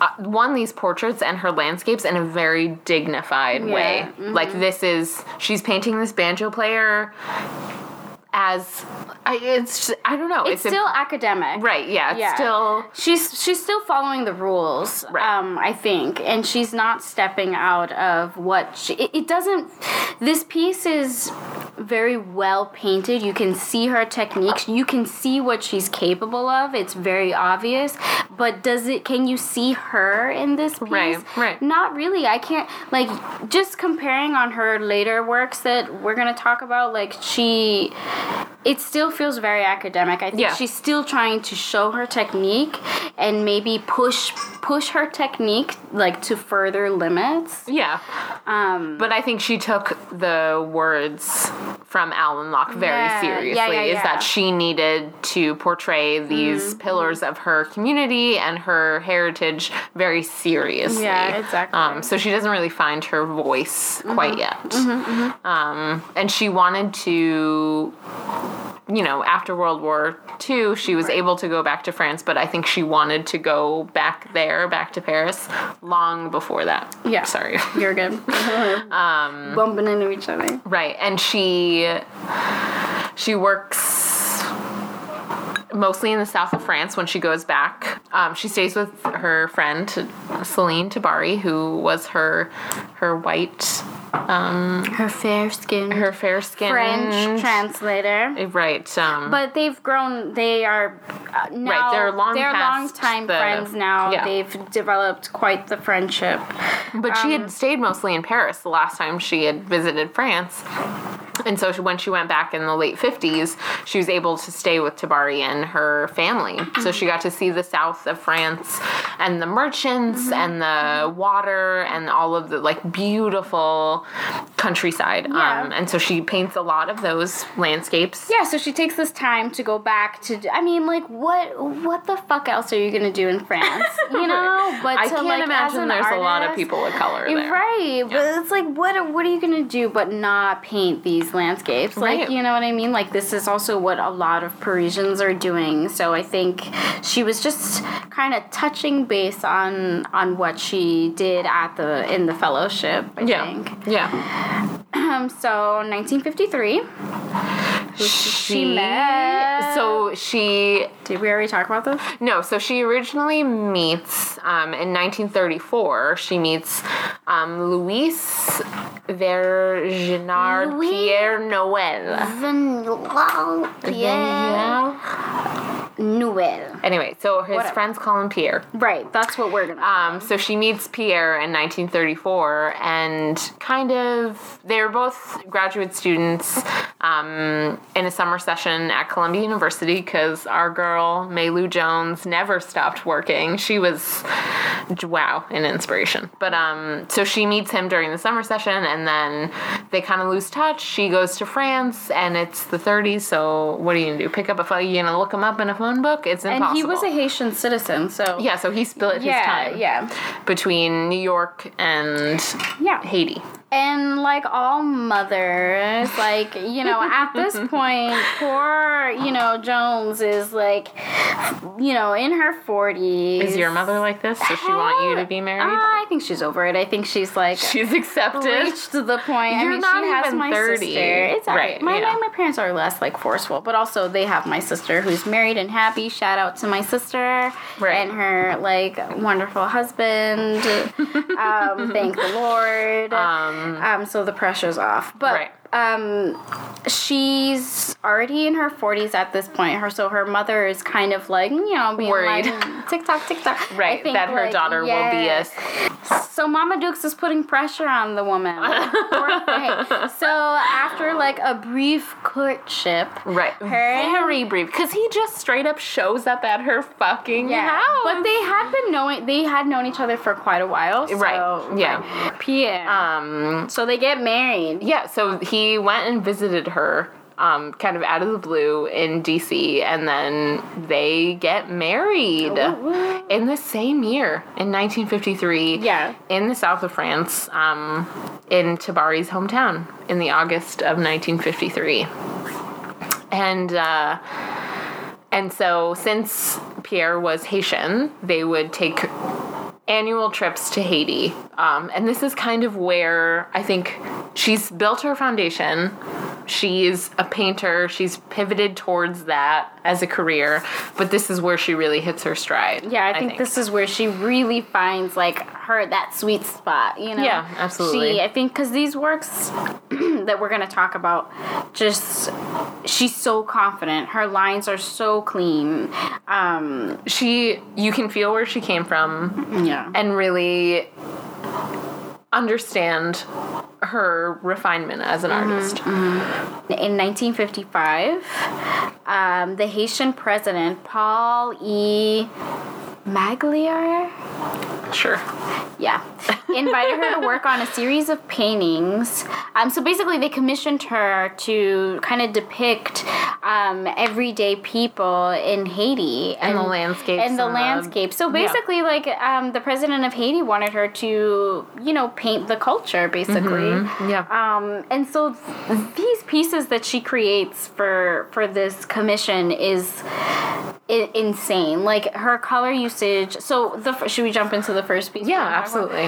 uh, one these portraits and her landscapes in a very dignified way. mm-hmm. Like this is she's painting this banjo player as I, it's just, I don't know. it's a- still academic right. Yeah, it's Yeah. still she's she's still following the rules Right. um i think and she's not stepping out of what she it, it doesn't this piece is very well painted you can see her techniques you can see what she's capable of it's very obvious but does it can you see her in this piece Right, right. not really i can't like just comparing on her later works that we're gonna talk about like she it still feels very academic. I think Yeah. she's still trying to show her technique and maybe push push her technique like to further limits. yeah. Um, But I think she took the words from Alain Locke very Yeah, seriously. yeah, Is that she needed to portray these Mm-hmm. pillars of her community and her heritage very seriously. Yeah, exactly. Mm-hmm. Um, so she doesn't really find her voice quite yet. Um, and she wanted to you know, after World War II, she was able to go back to France, but I think she wanted to go back there, back to Paris, long before that. Yeah. Sorry. you're good. um, Bumping into each other. Right, and she she works mostly in the south of France when she goes back. Um, she stays with her friend Celine Tabary, who was her her white her fair skin, her fair skin, French translator. right? Um, But they've grown. They are uh, now. they're long They're past longtime the- friends now. yeah. They've developed quite the friendship. But she Um, had stayed mostly in Paris the last time she had visited France. And so she, when she went back in the late 50s, she was able to stay with Tabary and her family. So she got to see the south of France and the merchants Mm-hmm. and the water and all of the like beautiful countryside. Yeah. Um, and so she paints a lot of those landscapes. Yeah, so she takes this time to go back to. I mean, like, what what the fuck else are you gonna do in France? You know, but I to, can't like, imagine there's a lot of people of color there. Right, but it's like, what what are you gonna do but not paint these landscapes? Like, you know what I mean? Like, this is also what a lot of Parisians are doing. So I think she was just kind of touching base on on what she did at the in the fellowship. I Yeah. think. Yeah. Um. So 1953. She, met- So she Did we already talk about this? No, so she originally meets um, in 1934. She meets um, Louis Vergniaud Louis- Pierre Noël. Pierre Noël. Anyway, so his Whatever. friends call him Pierre. Right, that's what we're gonna. Um, so she meets Pierre in 1934, and kind of they're both graduate students um, in a summer session at Columbia University because our girl Mailou Jones never stopped working. She was wow, an inspiration. But um, so she meets him during the summer session, and then they kind of lose touch. She goes to France, and it's the 30s. So what are you gonna do? Pick up a phone? You gonna look him up in a phone book? It's impossible. and he was a Haitian citizen, so yeah, so he split his time yeah, between New York and yeah. Haiti. And like all mothers, like, you know, at this point, poor, you know, Jones is like, you know, in her 40s. Is your mother like this? Does she want you to be married? Uh, I think she's over it. I think she's like She's accepted. reached to the point. I You're mean, not she has even my 30. sister. It's right. Right, My, yeah. my, my parents are less like forceful, but also they have my sister who's married and happy. Shout out to my sister Right. and her like wonderful husband. um, thank the Lord. Um, Um, so the pressure's off. But Right. Um, she's already in her 40s at this point. Her so her mother is kind of like you know being Worried. like tick tock tick tock. Right, think, that her like, daughter will be a. So Mama Dukes is putting pressure on the woman. So after like a brief courtship, Right. Very brief. Because he just straight up shows up at her fucking yeah, house. but they had been knowing they had known each other for quite a while. So, Right, yeah. right. Pierre. Um, so they get married. yeah, so he went and visited her. Um, kind of out of the blue in DC, and then they get married Ooh. in the same year in 1953. Yeah. in the south of France, um, in Tabary's hometown, in the August of 1953. And uh, and so since Pierre was Haitian, they would take annual trips to Haiti. Um, and this is kind of where I think she's built her foundation. She's a painter. She's pivoted towards that as a career, but this is where she really hits her stride. Yeah, I think, this is where she really finds like her that sweet spot. You know. Yeah, absolutely. She, I think, because these works that we're gonna talk about, just she's so confident. Her lines are so clean. Um, she you can feel where she came from yeah. and really understand her refinement as an artist. In 1955, um, the Haitian president Paul E. Magloire. Sure. Yeah. Invited her to work on a series of paintings. Um, so basically, they commissioned her to kind of depict um, everyday people in Haiti And the landscapes And the and the- landscape. So yeah. basically, like um, the president of Haiti wanted her to, you know, paint the culture, basically. Yeah. Um, and so these pieces that she creates for for this commission is I- insane. Like her color usage. So the f- should we jump into the first piece? yeah, we're gonna talk about? absolutely.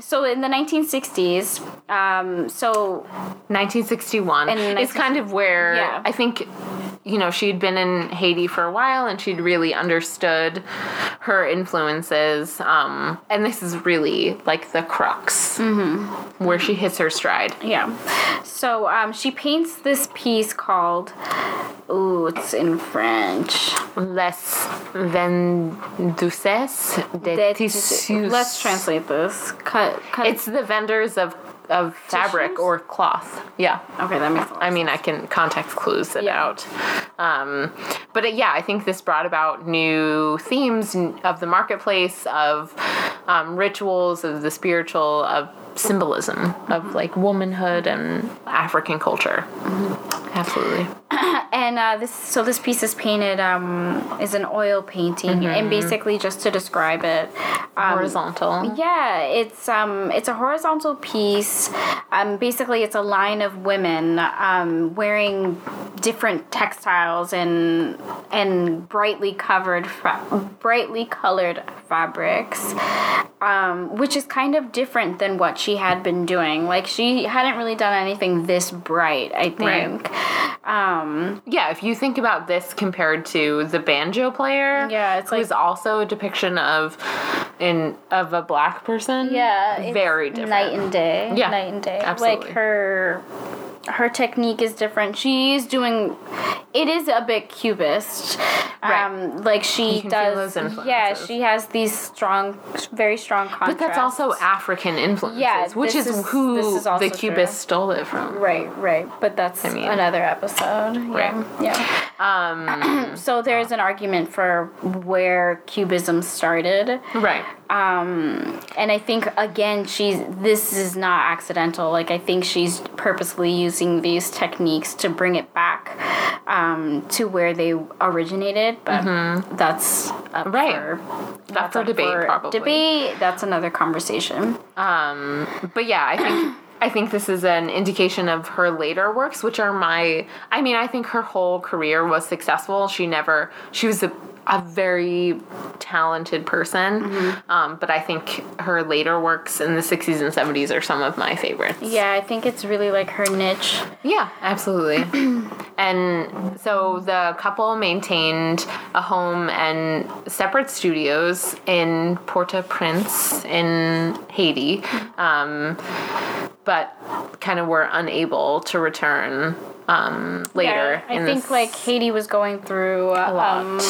So in the 1960s, um, so 1961 And is kind of where Yeah. I think you know, she'd been in Haiti for a while and she'd really understood her influences. Um, and this is really like the crux where she hits her stride. Yeah. So um, she paints this piece called, ooh, it's in French. Les Vendeuses de That- Tissus. Let's translate this. Cut. It's the vendors of, of fabric Tissues? or cloth. Yeah. okay, that makes lot I mean, I can context clues it Yeah. out. Um, but uh, yeah, I think this brought about new themes of the marketplace, of um, rituals, of the spiritual, of symbolism, of like womanhood and African culture. Absolutely. and uh, this so this piece is painted um, is an oil painting and basically just to describe it um, Horizontal. yeah it's um it's a horizontal piece um basically it's a line of women um wearing different textiles and and brightly covered fa- brightly colored fabrics um which is kind of different than what she had been doing like she hadn't really done anything this bright i think um Yeah, if you think about this compared to the banjo player, Yeah, it's who's also a depiction of in of a black person. Yeah, very different. Night and day. Yeah, night and day. absolutely. Like her, her technique is different. She's doing. It is a bit cubist. Right. Um, like she You can feel does. yeah, she has these strong, very strong contrasts. But that's also African influences, Yeah, which is, is- who is the Cubists stole it from. Right, right. But that's mean- another episode. Right. Yeah. Um, yeah. so there's an argument for where Cubism started. right. Um and i think again she's this is not accidental like i think she's purposely using these techniques to bring it back um to where they originated but that's Mm-hmm. Right. for, That's for debate, probably. debate that's another conversation Um, but yeah, I think I think this is an indication of her later works, which are my. I mean, I think her whole career was successful. She never. She was a, a very talented person, um, but I think her later works in the '60s and '70s are some of my favorites. yeah i think it's really like her niche Yeah, absolutely. and so the couple maintained a home and separate studios in Port-au-Prince in Haiti, um, but kind of were unable to return um, later. Yeah, I in think this- like Haiti was going through lot. um,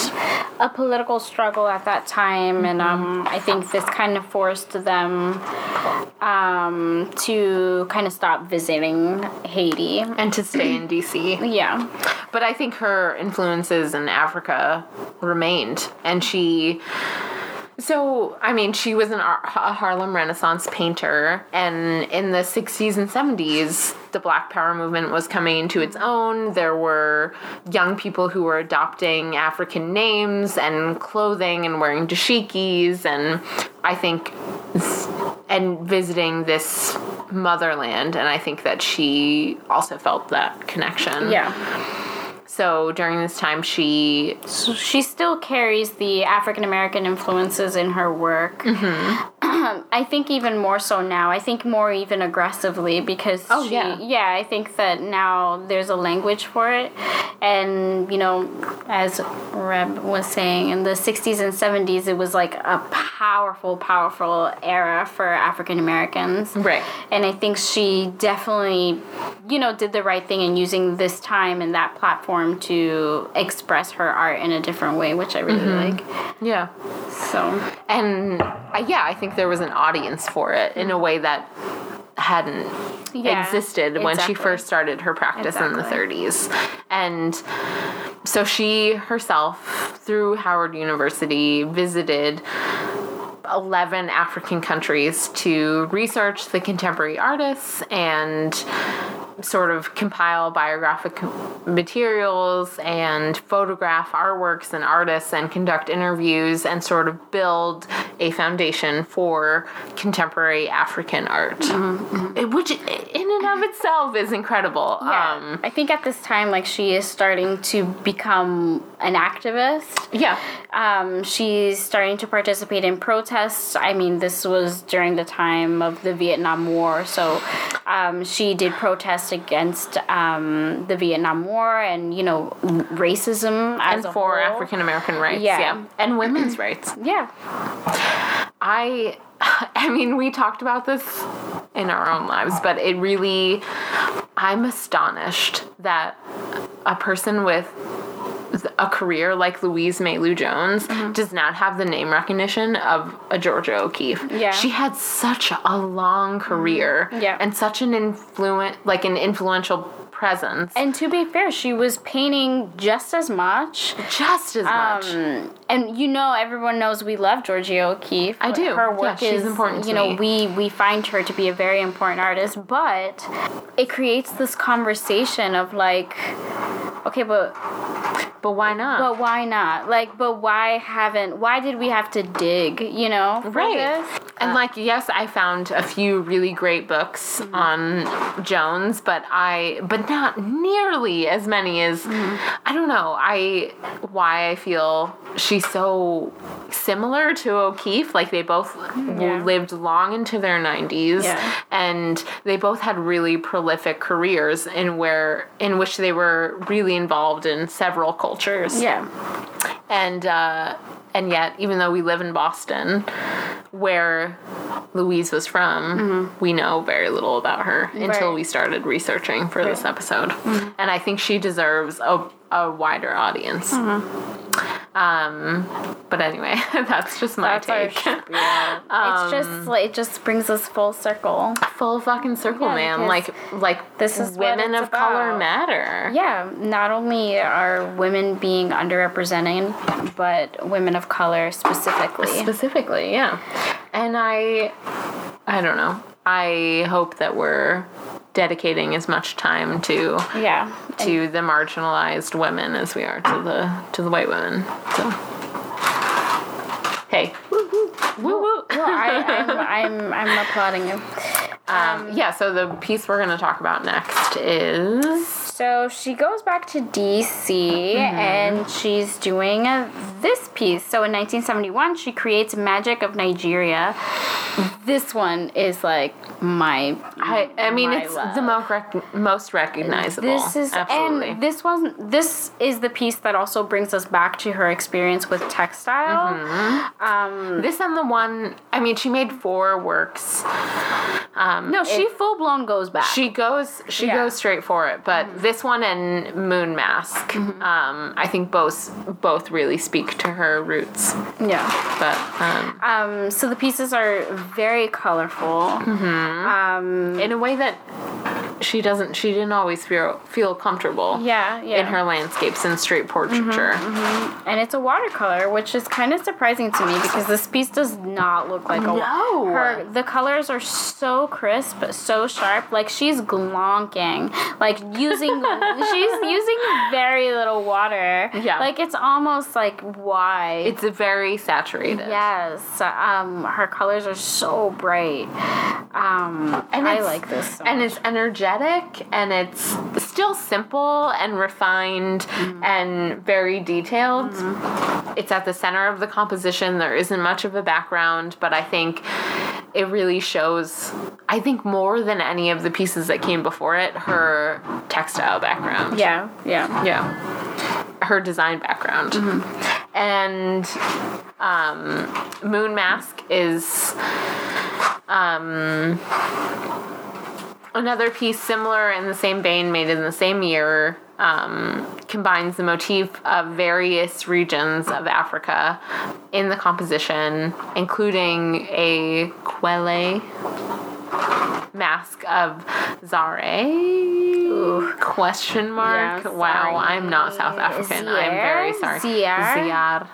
a political struggle at that time, and um, I think this kind of forced them um, to kind of stop visiting Haiti. and to stay in DC. Yeah, But I think her influences in Africa remained, and she. So, I mean, she was an a Harlem Renaissance painter, and in the 60s and 70s, the Black Power movement was coming into its own. There were young people who were adopting African names and clothing and wearing dashikis, and I think, and visiting this motherland, and I think that she also felt that connection. yeah. So during this time, she So she still carries the African American influences in her work. Mm-hmm. I think even more so now. I think more even aggressively because Oh, she, yeah. I think that now there's a language for it, and you know, as Reb was saying, in the '60s and '70s, it was like a powerful, powerful era for African Americans. Right. And I think she definitely, you know, did the right thing in using this time and that platform to express her art in a different way, which I really Mm-hmm. like. yeah, So, and uh, yeah, I think there was an audience for it in a way that hadn't Yeah, existed when she first started her practice in the 30s, and so she herself through Howard University visited 11 African countries to research the contemporary artists and sort of compile biographic materials and photograph artworks and artists and conduct interviews and sort of build a foundation for contemporary African art, It- which in and of itself is incredible. yeah. Um, I think at this time, like, she is starting to become an activist. Yeah. Um, she's starting to participate in protests. I mean, this was during the time of the Vietnam War, so um, she did protest against um, the Vietnam War and you know racism as And for. African American rights. Yeah. Yeah. And women's rights. Yeah, I I mean, we talked about this in our own lives, but it really I'm astonished that a person with a career like Louise May Mailou Jones mm-hmm. does not have the name recognition of a Georgia O'Keeffe. Yeah. She had such a long career mm-hmm. Yeah. and such an influent like an influential presence. and to be fair, she was painting just as much. just as um, much. And you know, everyone knows we love Georgia O'Keeffe. I do. Her Yeah, work she's is important You know, me. we we find her to be a very important artist, but it creates this conversation of like, okay, but but why not? but why not? Like, but why haven't? Why did we have to dig? You know, right this? and like yes i found a few really great books Mm-hmm. on jones but i but not nearly as many as Mm-hmm. i don't know i why i feel she's so similar to O'Keeffe. like they both Yeah. lived long into their 90s Yeah. and they both had really prolific careers in where in which they were really involved in several cultures Yeah, and uh, and yet even though we live in Boston, where Louise was from, we know very little about her until Mm-hmm. Right. we started researching for this episode, and I think she deserves a, a wider audience. Mm-hmm. Um, but anyway, that's just my that's take. spiel. Um, it's just like it just brings us full circle. Full fucking circle, Yeah, man. Like like this is women of color matter. Yeah, not only are women being underrepresented, but women of color specifically. specifically yeah and i i don't know i hope that we're dedicating as much time to yeah, to the marginalized women as we are to the to the white women so. Hey. Woo woo woo woo Well, I, I'm, I'm, I'm applauding you. um, yeah so the piece we're going to talk about next is So she goes back to DC Mm-hmm. and she's doing a, this piece. So in 1971, she creates Magic of Nigeria. This one is like my. I, I mean, my it's love. the most rec- most recognizable. This is absolutely. and this wasn't. This is the piece that also brings us back to her experience with textile. Mm-hmm. Um, this and the one. I mean, she made four works. Um, no, she full blown goes back. She goes she Yeah. goes straight for it, but this one and Moon Mask, um, I think both both really speak to her roots. yeah. But um, Um, so the pieces are very colorful. Mm-hmm. Um, in a way that she doesn't she didn't always feel feel comfortable yeah, yeah. in her landscapes and straight portraiture. Mm-hmm. and it's a watercolor, which is kind of surprising to me because this piece does not look like a No. Her the colors are so crisp, so sharp. Like she's glonking, like using she's using very little water. Yeah. like it's almost like why. It's very saturated. Yes, um, her colors are so bright. Um, And I like this. So and much. it's energetic and it's still simple and refined Mm-hmm. and very detailed. It's at the center of the composition. There isn't much of a background, but I think it really shows, I think more than any of the pieces that came before it, her textile background. yeah, yeah. Yeah. Her design background. Mm-hmm. And um, Moon Mask is um, another piece similar in the same vein, made in the same year. Um, combines the motif of various regions of Africa in the composition, including a Kwele mask of Zaire? Question mark. Yeah, wow. I'm not South African. I'm very sorry. Ziar? Ziar.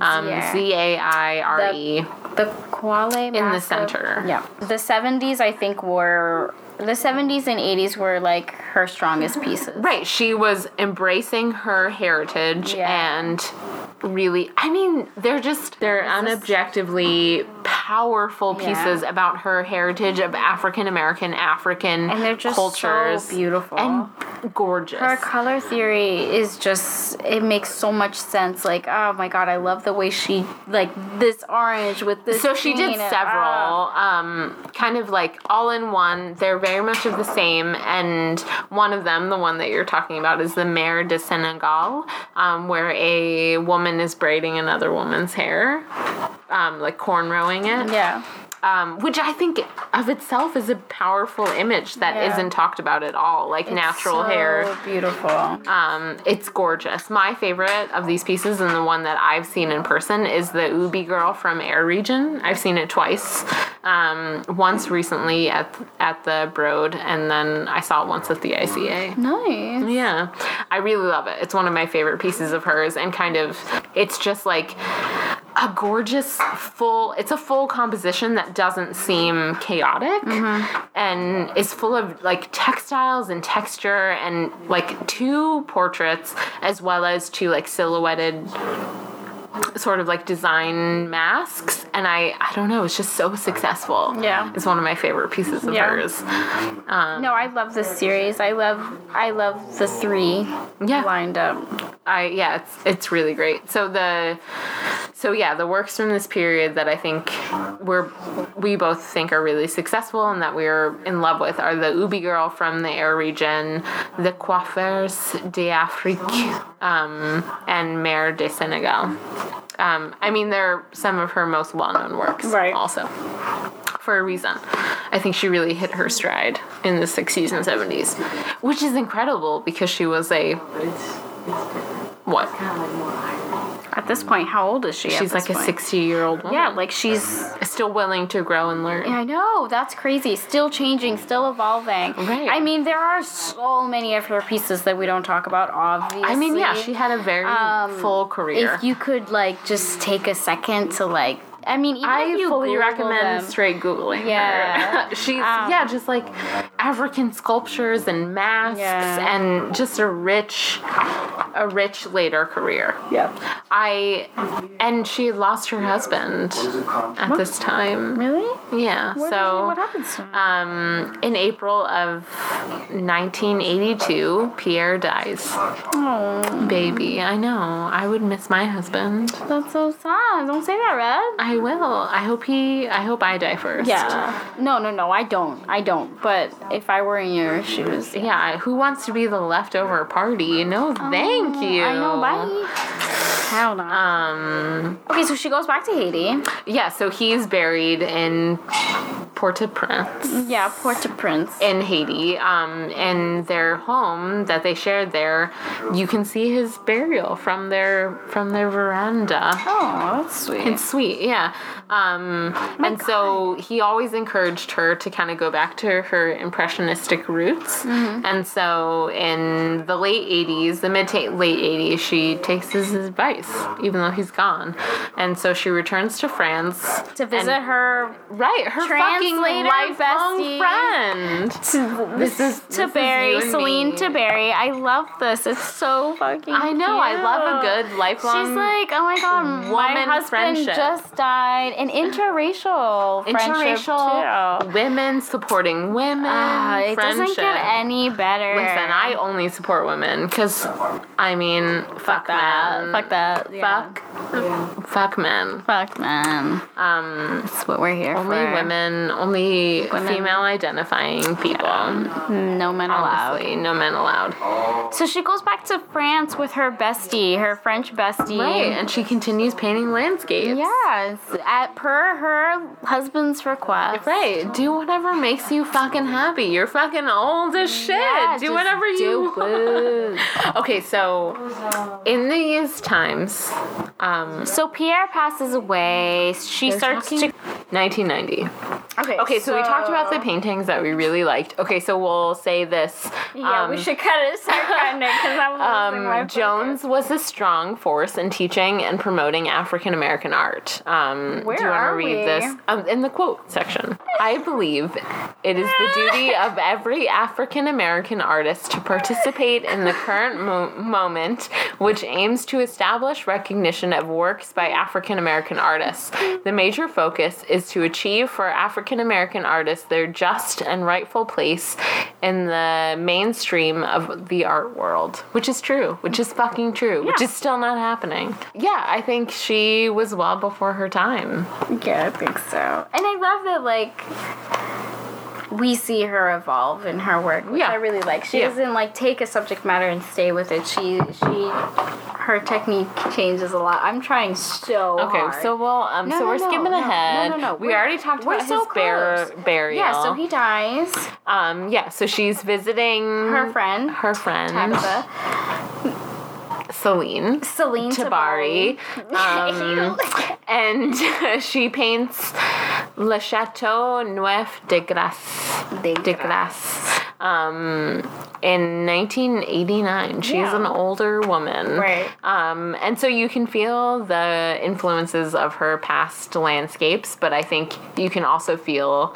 Um. Z A I R E. The Kwele In the mask of- center. yeah. The 70s, I think, were. The 70s and 80s were like her strongest pieces. Right. She was embracing her heritage Yeah. and really, I mean, they're just, they're This is- unobjectively powerful pieces about her heritage of African American African And they're just cultures so beautiful. and gorgeous. her color theory is just it makes so much sense like oh my god i love the way she like this orange with this so she did several ah. um, kind of like all in one they're very much of the same and one of them the one that you're talking about is the Mare de Senegal um, where a woman is braiding another woman's hair um, like cornrowing it yeah um, which I think of itself is a powerful image that Yeah. not talked about at all like natural so hair beautiful um, it's gorgeous. My favorite of these pieces, and the one that I've seen in person, is the Ubi Girl from Air Region. I've seen it twice. Um, once recently at at the Broad, and then I saw it once at the ICA. nice Yeah, I really love it. It's one of my favorite pieces of hers, and kind of, it's just like a gorgeous full. It's a full composition that doesn't seem chaotic, mm-hmm. and is full of like textiles and texture, and like two portraits as well as two like silhouetted sort of like design masks and i i don't know it's just so successful Yeah. it's one of my favorite pieces of Yeah. hers um, no i love this series i love i love the three Yeah. lined up I yeah, it's it's really great. So the so yeah, the works from this period that I think we're we both think are really successful and that we're in love with are the Ubi Girl from the Air region, the Coiffeurs d'Afrique, um, and Mare de Senegal. Um, I mean, they're some of her most well-known works, Right. Also, for a reason. I think she really hit her stride in the 60s and 70s, which is incredible because she was a what? at this point how old is she She's this like a 60 year old woman. yeah like she's Still willing to grow and learn. Yeah, I know, that's crazy. Still changing, still evolving. Right. I mean, there are so many of her pieces that we don't talk about, obviously. I mean, yeah, she had a very Um, full career. If you could, like, just take a second to, like, I mean, even I if you fully Google recommend them, straight googling Yeah. her. She's Um, yeah, just like African sculptures and masks Yeah. and just a rich, a rich later career. Yeah. I and she lost her husband at this time. Really? Yeah, What, so what happens to her? um, in April of 1982, Pierre dies. oh, Baby, I know. I would miss my husband. that's so sad. Don't say that, Red. I will. I hope he. I hope I die first. Yeah. No, no, no. I don't. I don't. But if I were in your shoes, Yeah. Who wants to be the leftover party? No, thank you. Oh, I know. Bye. Hell no. Um. okay, so she goes back to Haiti. Yeah. So he's buried in Port-au-Prince. Yeah, Port-au-Prince. in Haiti, um, in their home that they shared there, you can see his burial from their from their veranda. Oh, that's sweet. It's sweet, yeah. Um, and so he always encouraged her to kind of go back to her impressionistic roots. Mm-hmm. And so in the late 80s, the mid to late 80s, she takes his advice, even though he's gone. And so she returns to France to visit her Right, her fucking lifelong friend. to This is to this Barry, Celine Tabary. I love this. It's so fucking. I know. I love a cute. good lifelong. She's like, oh my god, my husband friendship. just died. An interracial friendship interracial too. women supporting women. It doesn't get any better. Listen, I only support women because, I mean, fuck, that. men. Fuck that. Yeah. Fuck. Fuck men. Fuck men. Um, That's what we're here only for. women, only Women. female identifying people. No men allowed. Honestly, no men allowed. So she goes back to France with her bestie, her French bestie. Right, and she continues painting landscapes. Yes, at per her husband's request. Right, do whatever makes you fucking happy. You're fucking old as shit. Yeah, do whatever you do want. Okay, so in these times, um, So Pierre passes away. She starts talking to 1990. Okay, Okay, so, we talked about the paintings that we really liked. Okay, so we'll say this. Yeah, we um, should cut it. Because I'm Um, Jones was a strong force in teaching and promoting African American art. Um, Where do you want to read we? this? Um, in the quote section. I believe it is the duty of every African American artist to participate in the current mo- moment, which aims to establish recognition of works by African American artists. The major focus is to achieve for African American artists their just and rightful place in the mainstream of the art world, which is true, which is fucking true, which is still not happening. Yeah, I think she was well before her time. Yeah, I think so. And I love that like we see her evolve in her work, which Yeah. I really like. She Yeah. doesn't like take a subject matter and stay with it. She she her technique changes a lot. I'm trying so Okay, hard. so well, um, No, so no, we're no, skipping no, no, ahead. no, no. We We're- already talked about so his bear, burial. yeah, so he dies. um, yeah, so she's visiting Her friend her friend Tabitha, Celine. Celine Tabary, Tabary. um, and she paints Le Chateau Neuf de Grasse. De, de Grasse. Um, in 1989, she's Yeah. an older woman, Right. Um, and so you can feel the influences of her past landscapes, but I think you can also feel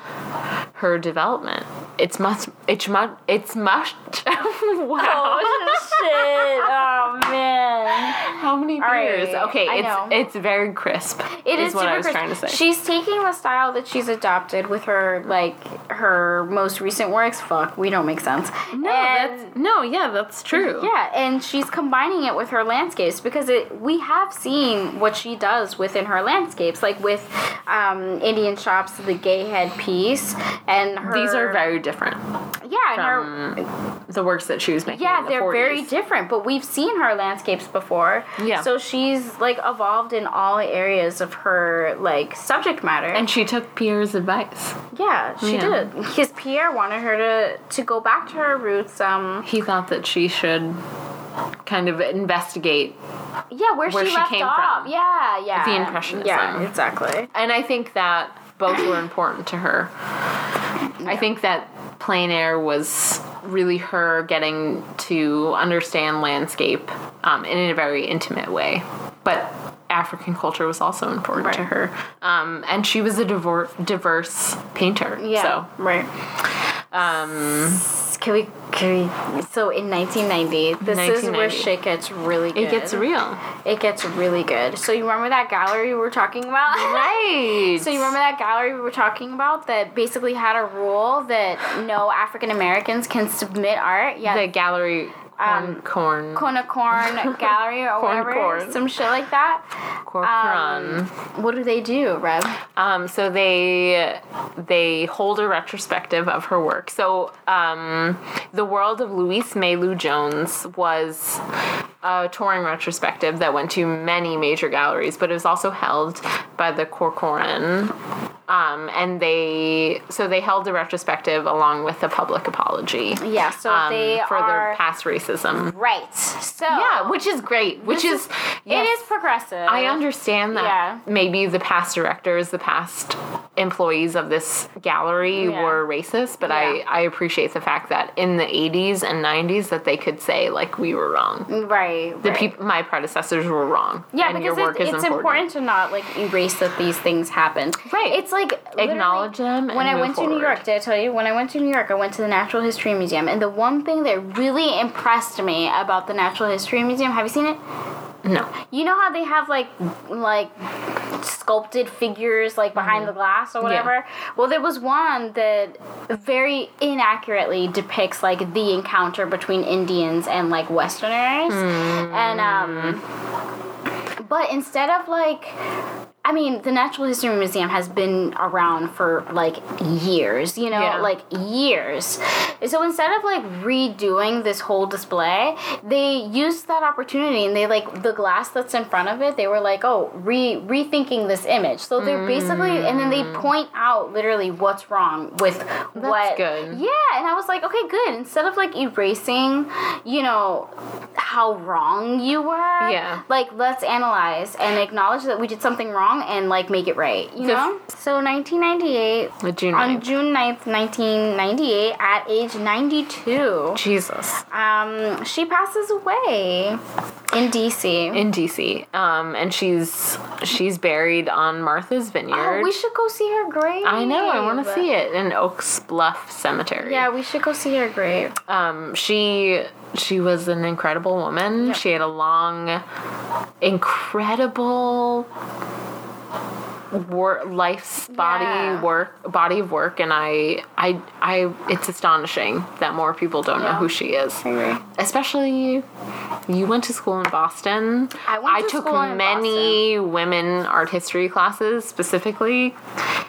her development. It's much. It's much. It's much. wow. Oh shit! Oh man. How many beers? right, Okay, I it's know. it's very crisp. It is, what super I was crisp. trying to say. She's taking the style that she's adopted with her like her most recent works. Fuck, we don't make sense. no, And- that's no, yeah, that's true. yeah, and she's combining it with her landscapes because it we have seen what she does within her landscapes, like with um, Indian shops, the gay head piece, and her. These are very different yeah, and her the works that she was making. yeah, the they're 40s. very different, but we've seen her landscapes before. Yeah. So she's like evolved in all areas of her like subject matter. And she took Pierre's advice. yeah, she Yeah. did. Because Pierre wanted her to to go back to her roots. Um, He thought that she should kind of investigate yeah, where, Where she, she left came off. from. Yeah, yeah. The Impressionism. Yeah, exactly. And I think that both were important to her. I think that plein air was really her getting to understand landscape um, in a very intimate way. But African culture was also important to her. Um, and she was a divor- diverse painter. Yeah. So, right. um, Can we? Can we? So in 1990, this is where shit gets really good. it gets real. It gets really good. So you remember that gallery we were talking about? Right. So you remember that gallery we were talking about that basically had a rule that no African Americans can submit art? Yeah, the gallery corn, corn, Kona Corn Gallery or Corn whatever, Corn. some shit like that. corcoran. Um, what do they do, Reb? Um, so they they hold a retrospective of her work. So um, the world of Lois May Mailou Jones was a touring retrospective that went to many major galleries, but it was also held by the Corcoran. Um, and they so they held the retrospective along with a public apology. Yeah, so um, they for are their past racism. right. So Yeah, which is great. Which is, is- yes. it is progressive. I understand that Yeah. maybe the past directors, the past employees of this gallery Yeah. were racist, but Yeah. I, I appreciate the fact that in the 80s and 90s that they could say like we were wrong. Right. The right. peop- my predecessors were wrong. Yeah, and because your work it, is it's important. important. to not like erase that these things happened. Right. It's like Acknowledge them and when I went to New. York, did I tell you? When I went to New York, I went to the Natural History Museum, and the one thing that really impressed me about the Natural History Museum, have you seen it? No. You know how they have like like sculpted figures like behind the glass or whatever? Well, there was one that very inaccurately depicts like the encounter between Indians and like Westerners. And um but instead of like I mean, the Natural History Museum has been around for like years, you know, Yeah. like years. So instead of like redoing this whole display, they used that opportunity and they like the glass that's in front of it, they were like, oh, re rethinking this image. So they're basically, and then they mm. point out literally what's wrong with what. good. Yeah, and I was like, okay, good. Instead of like erasing, you know, how wrong you were, Yeah. like let's analyze and acknowledge that we did something wrong wrong and like make it right, you know? So 1998 June on 9th. June 9th, 1998 at age 92, Jesus. um she passes away in DC. In DC. Um, and she's she's buried on Martha's Vineyard. Oh, we should go see her grave. I know, I want to see it in Oak Bluffs Cemetery. Yeah, we should go see her grave. Um, she she was an incredible woman. Yep. She had a long, incredible work life's body Yeah. work body of work and I I I it's astonishing that more people don't know who she is. I. Especially you went to school in Boston. I went to took school in many women art history classes specifically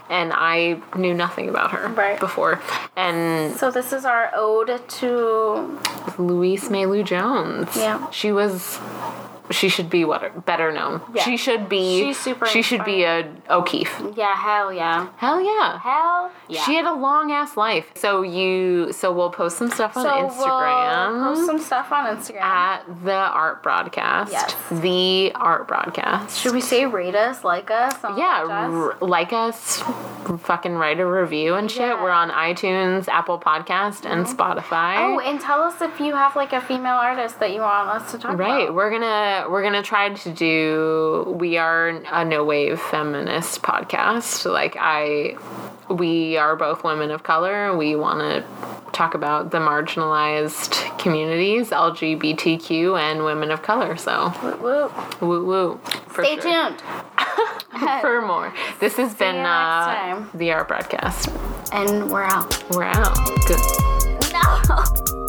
and I knew nothing about her Right. before. And So this is our ode to Lois Mailou Jones. Yeah. She was she should be what better known. Yeah. She should be She's super She should be a O'Keeffe. yeah, hell yeah, Hell yeah. hell yeah. She had a long ass life. So you so we'll post some stuff on so Instagram. We'll post some stuff on Instagram. at the art broadcast. Yes. The art broadcast. Should we say rate us, like us? yeah, r- like us, fucking write a review and shit. Yeah. We're on iTunes, Apple Podcast, and mm-hmm. Spotify. Oh, and tell us if you have like a female artist that you want us to talk Right, about. Right. We're gonna we're gonna try to do. We are a no wave feminist podcast. Like I, we are both women of color. We want to talk about the marginalized communities, LGBTQ, and women of color. So Woo, woo. woo woo. Stay sure. tuned. for more. This has been you next uh, time. the art broadcast. And we're out. We're out. Good. No.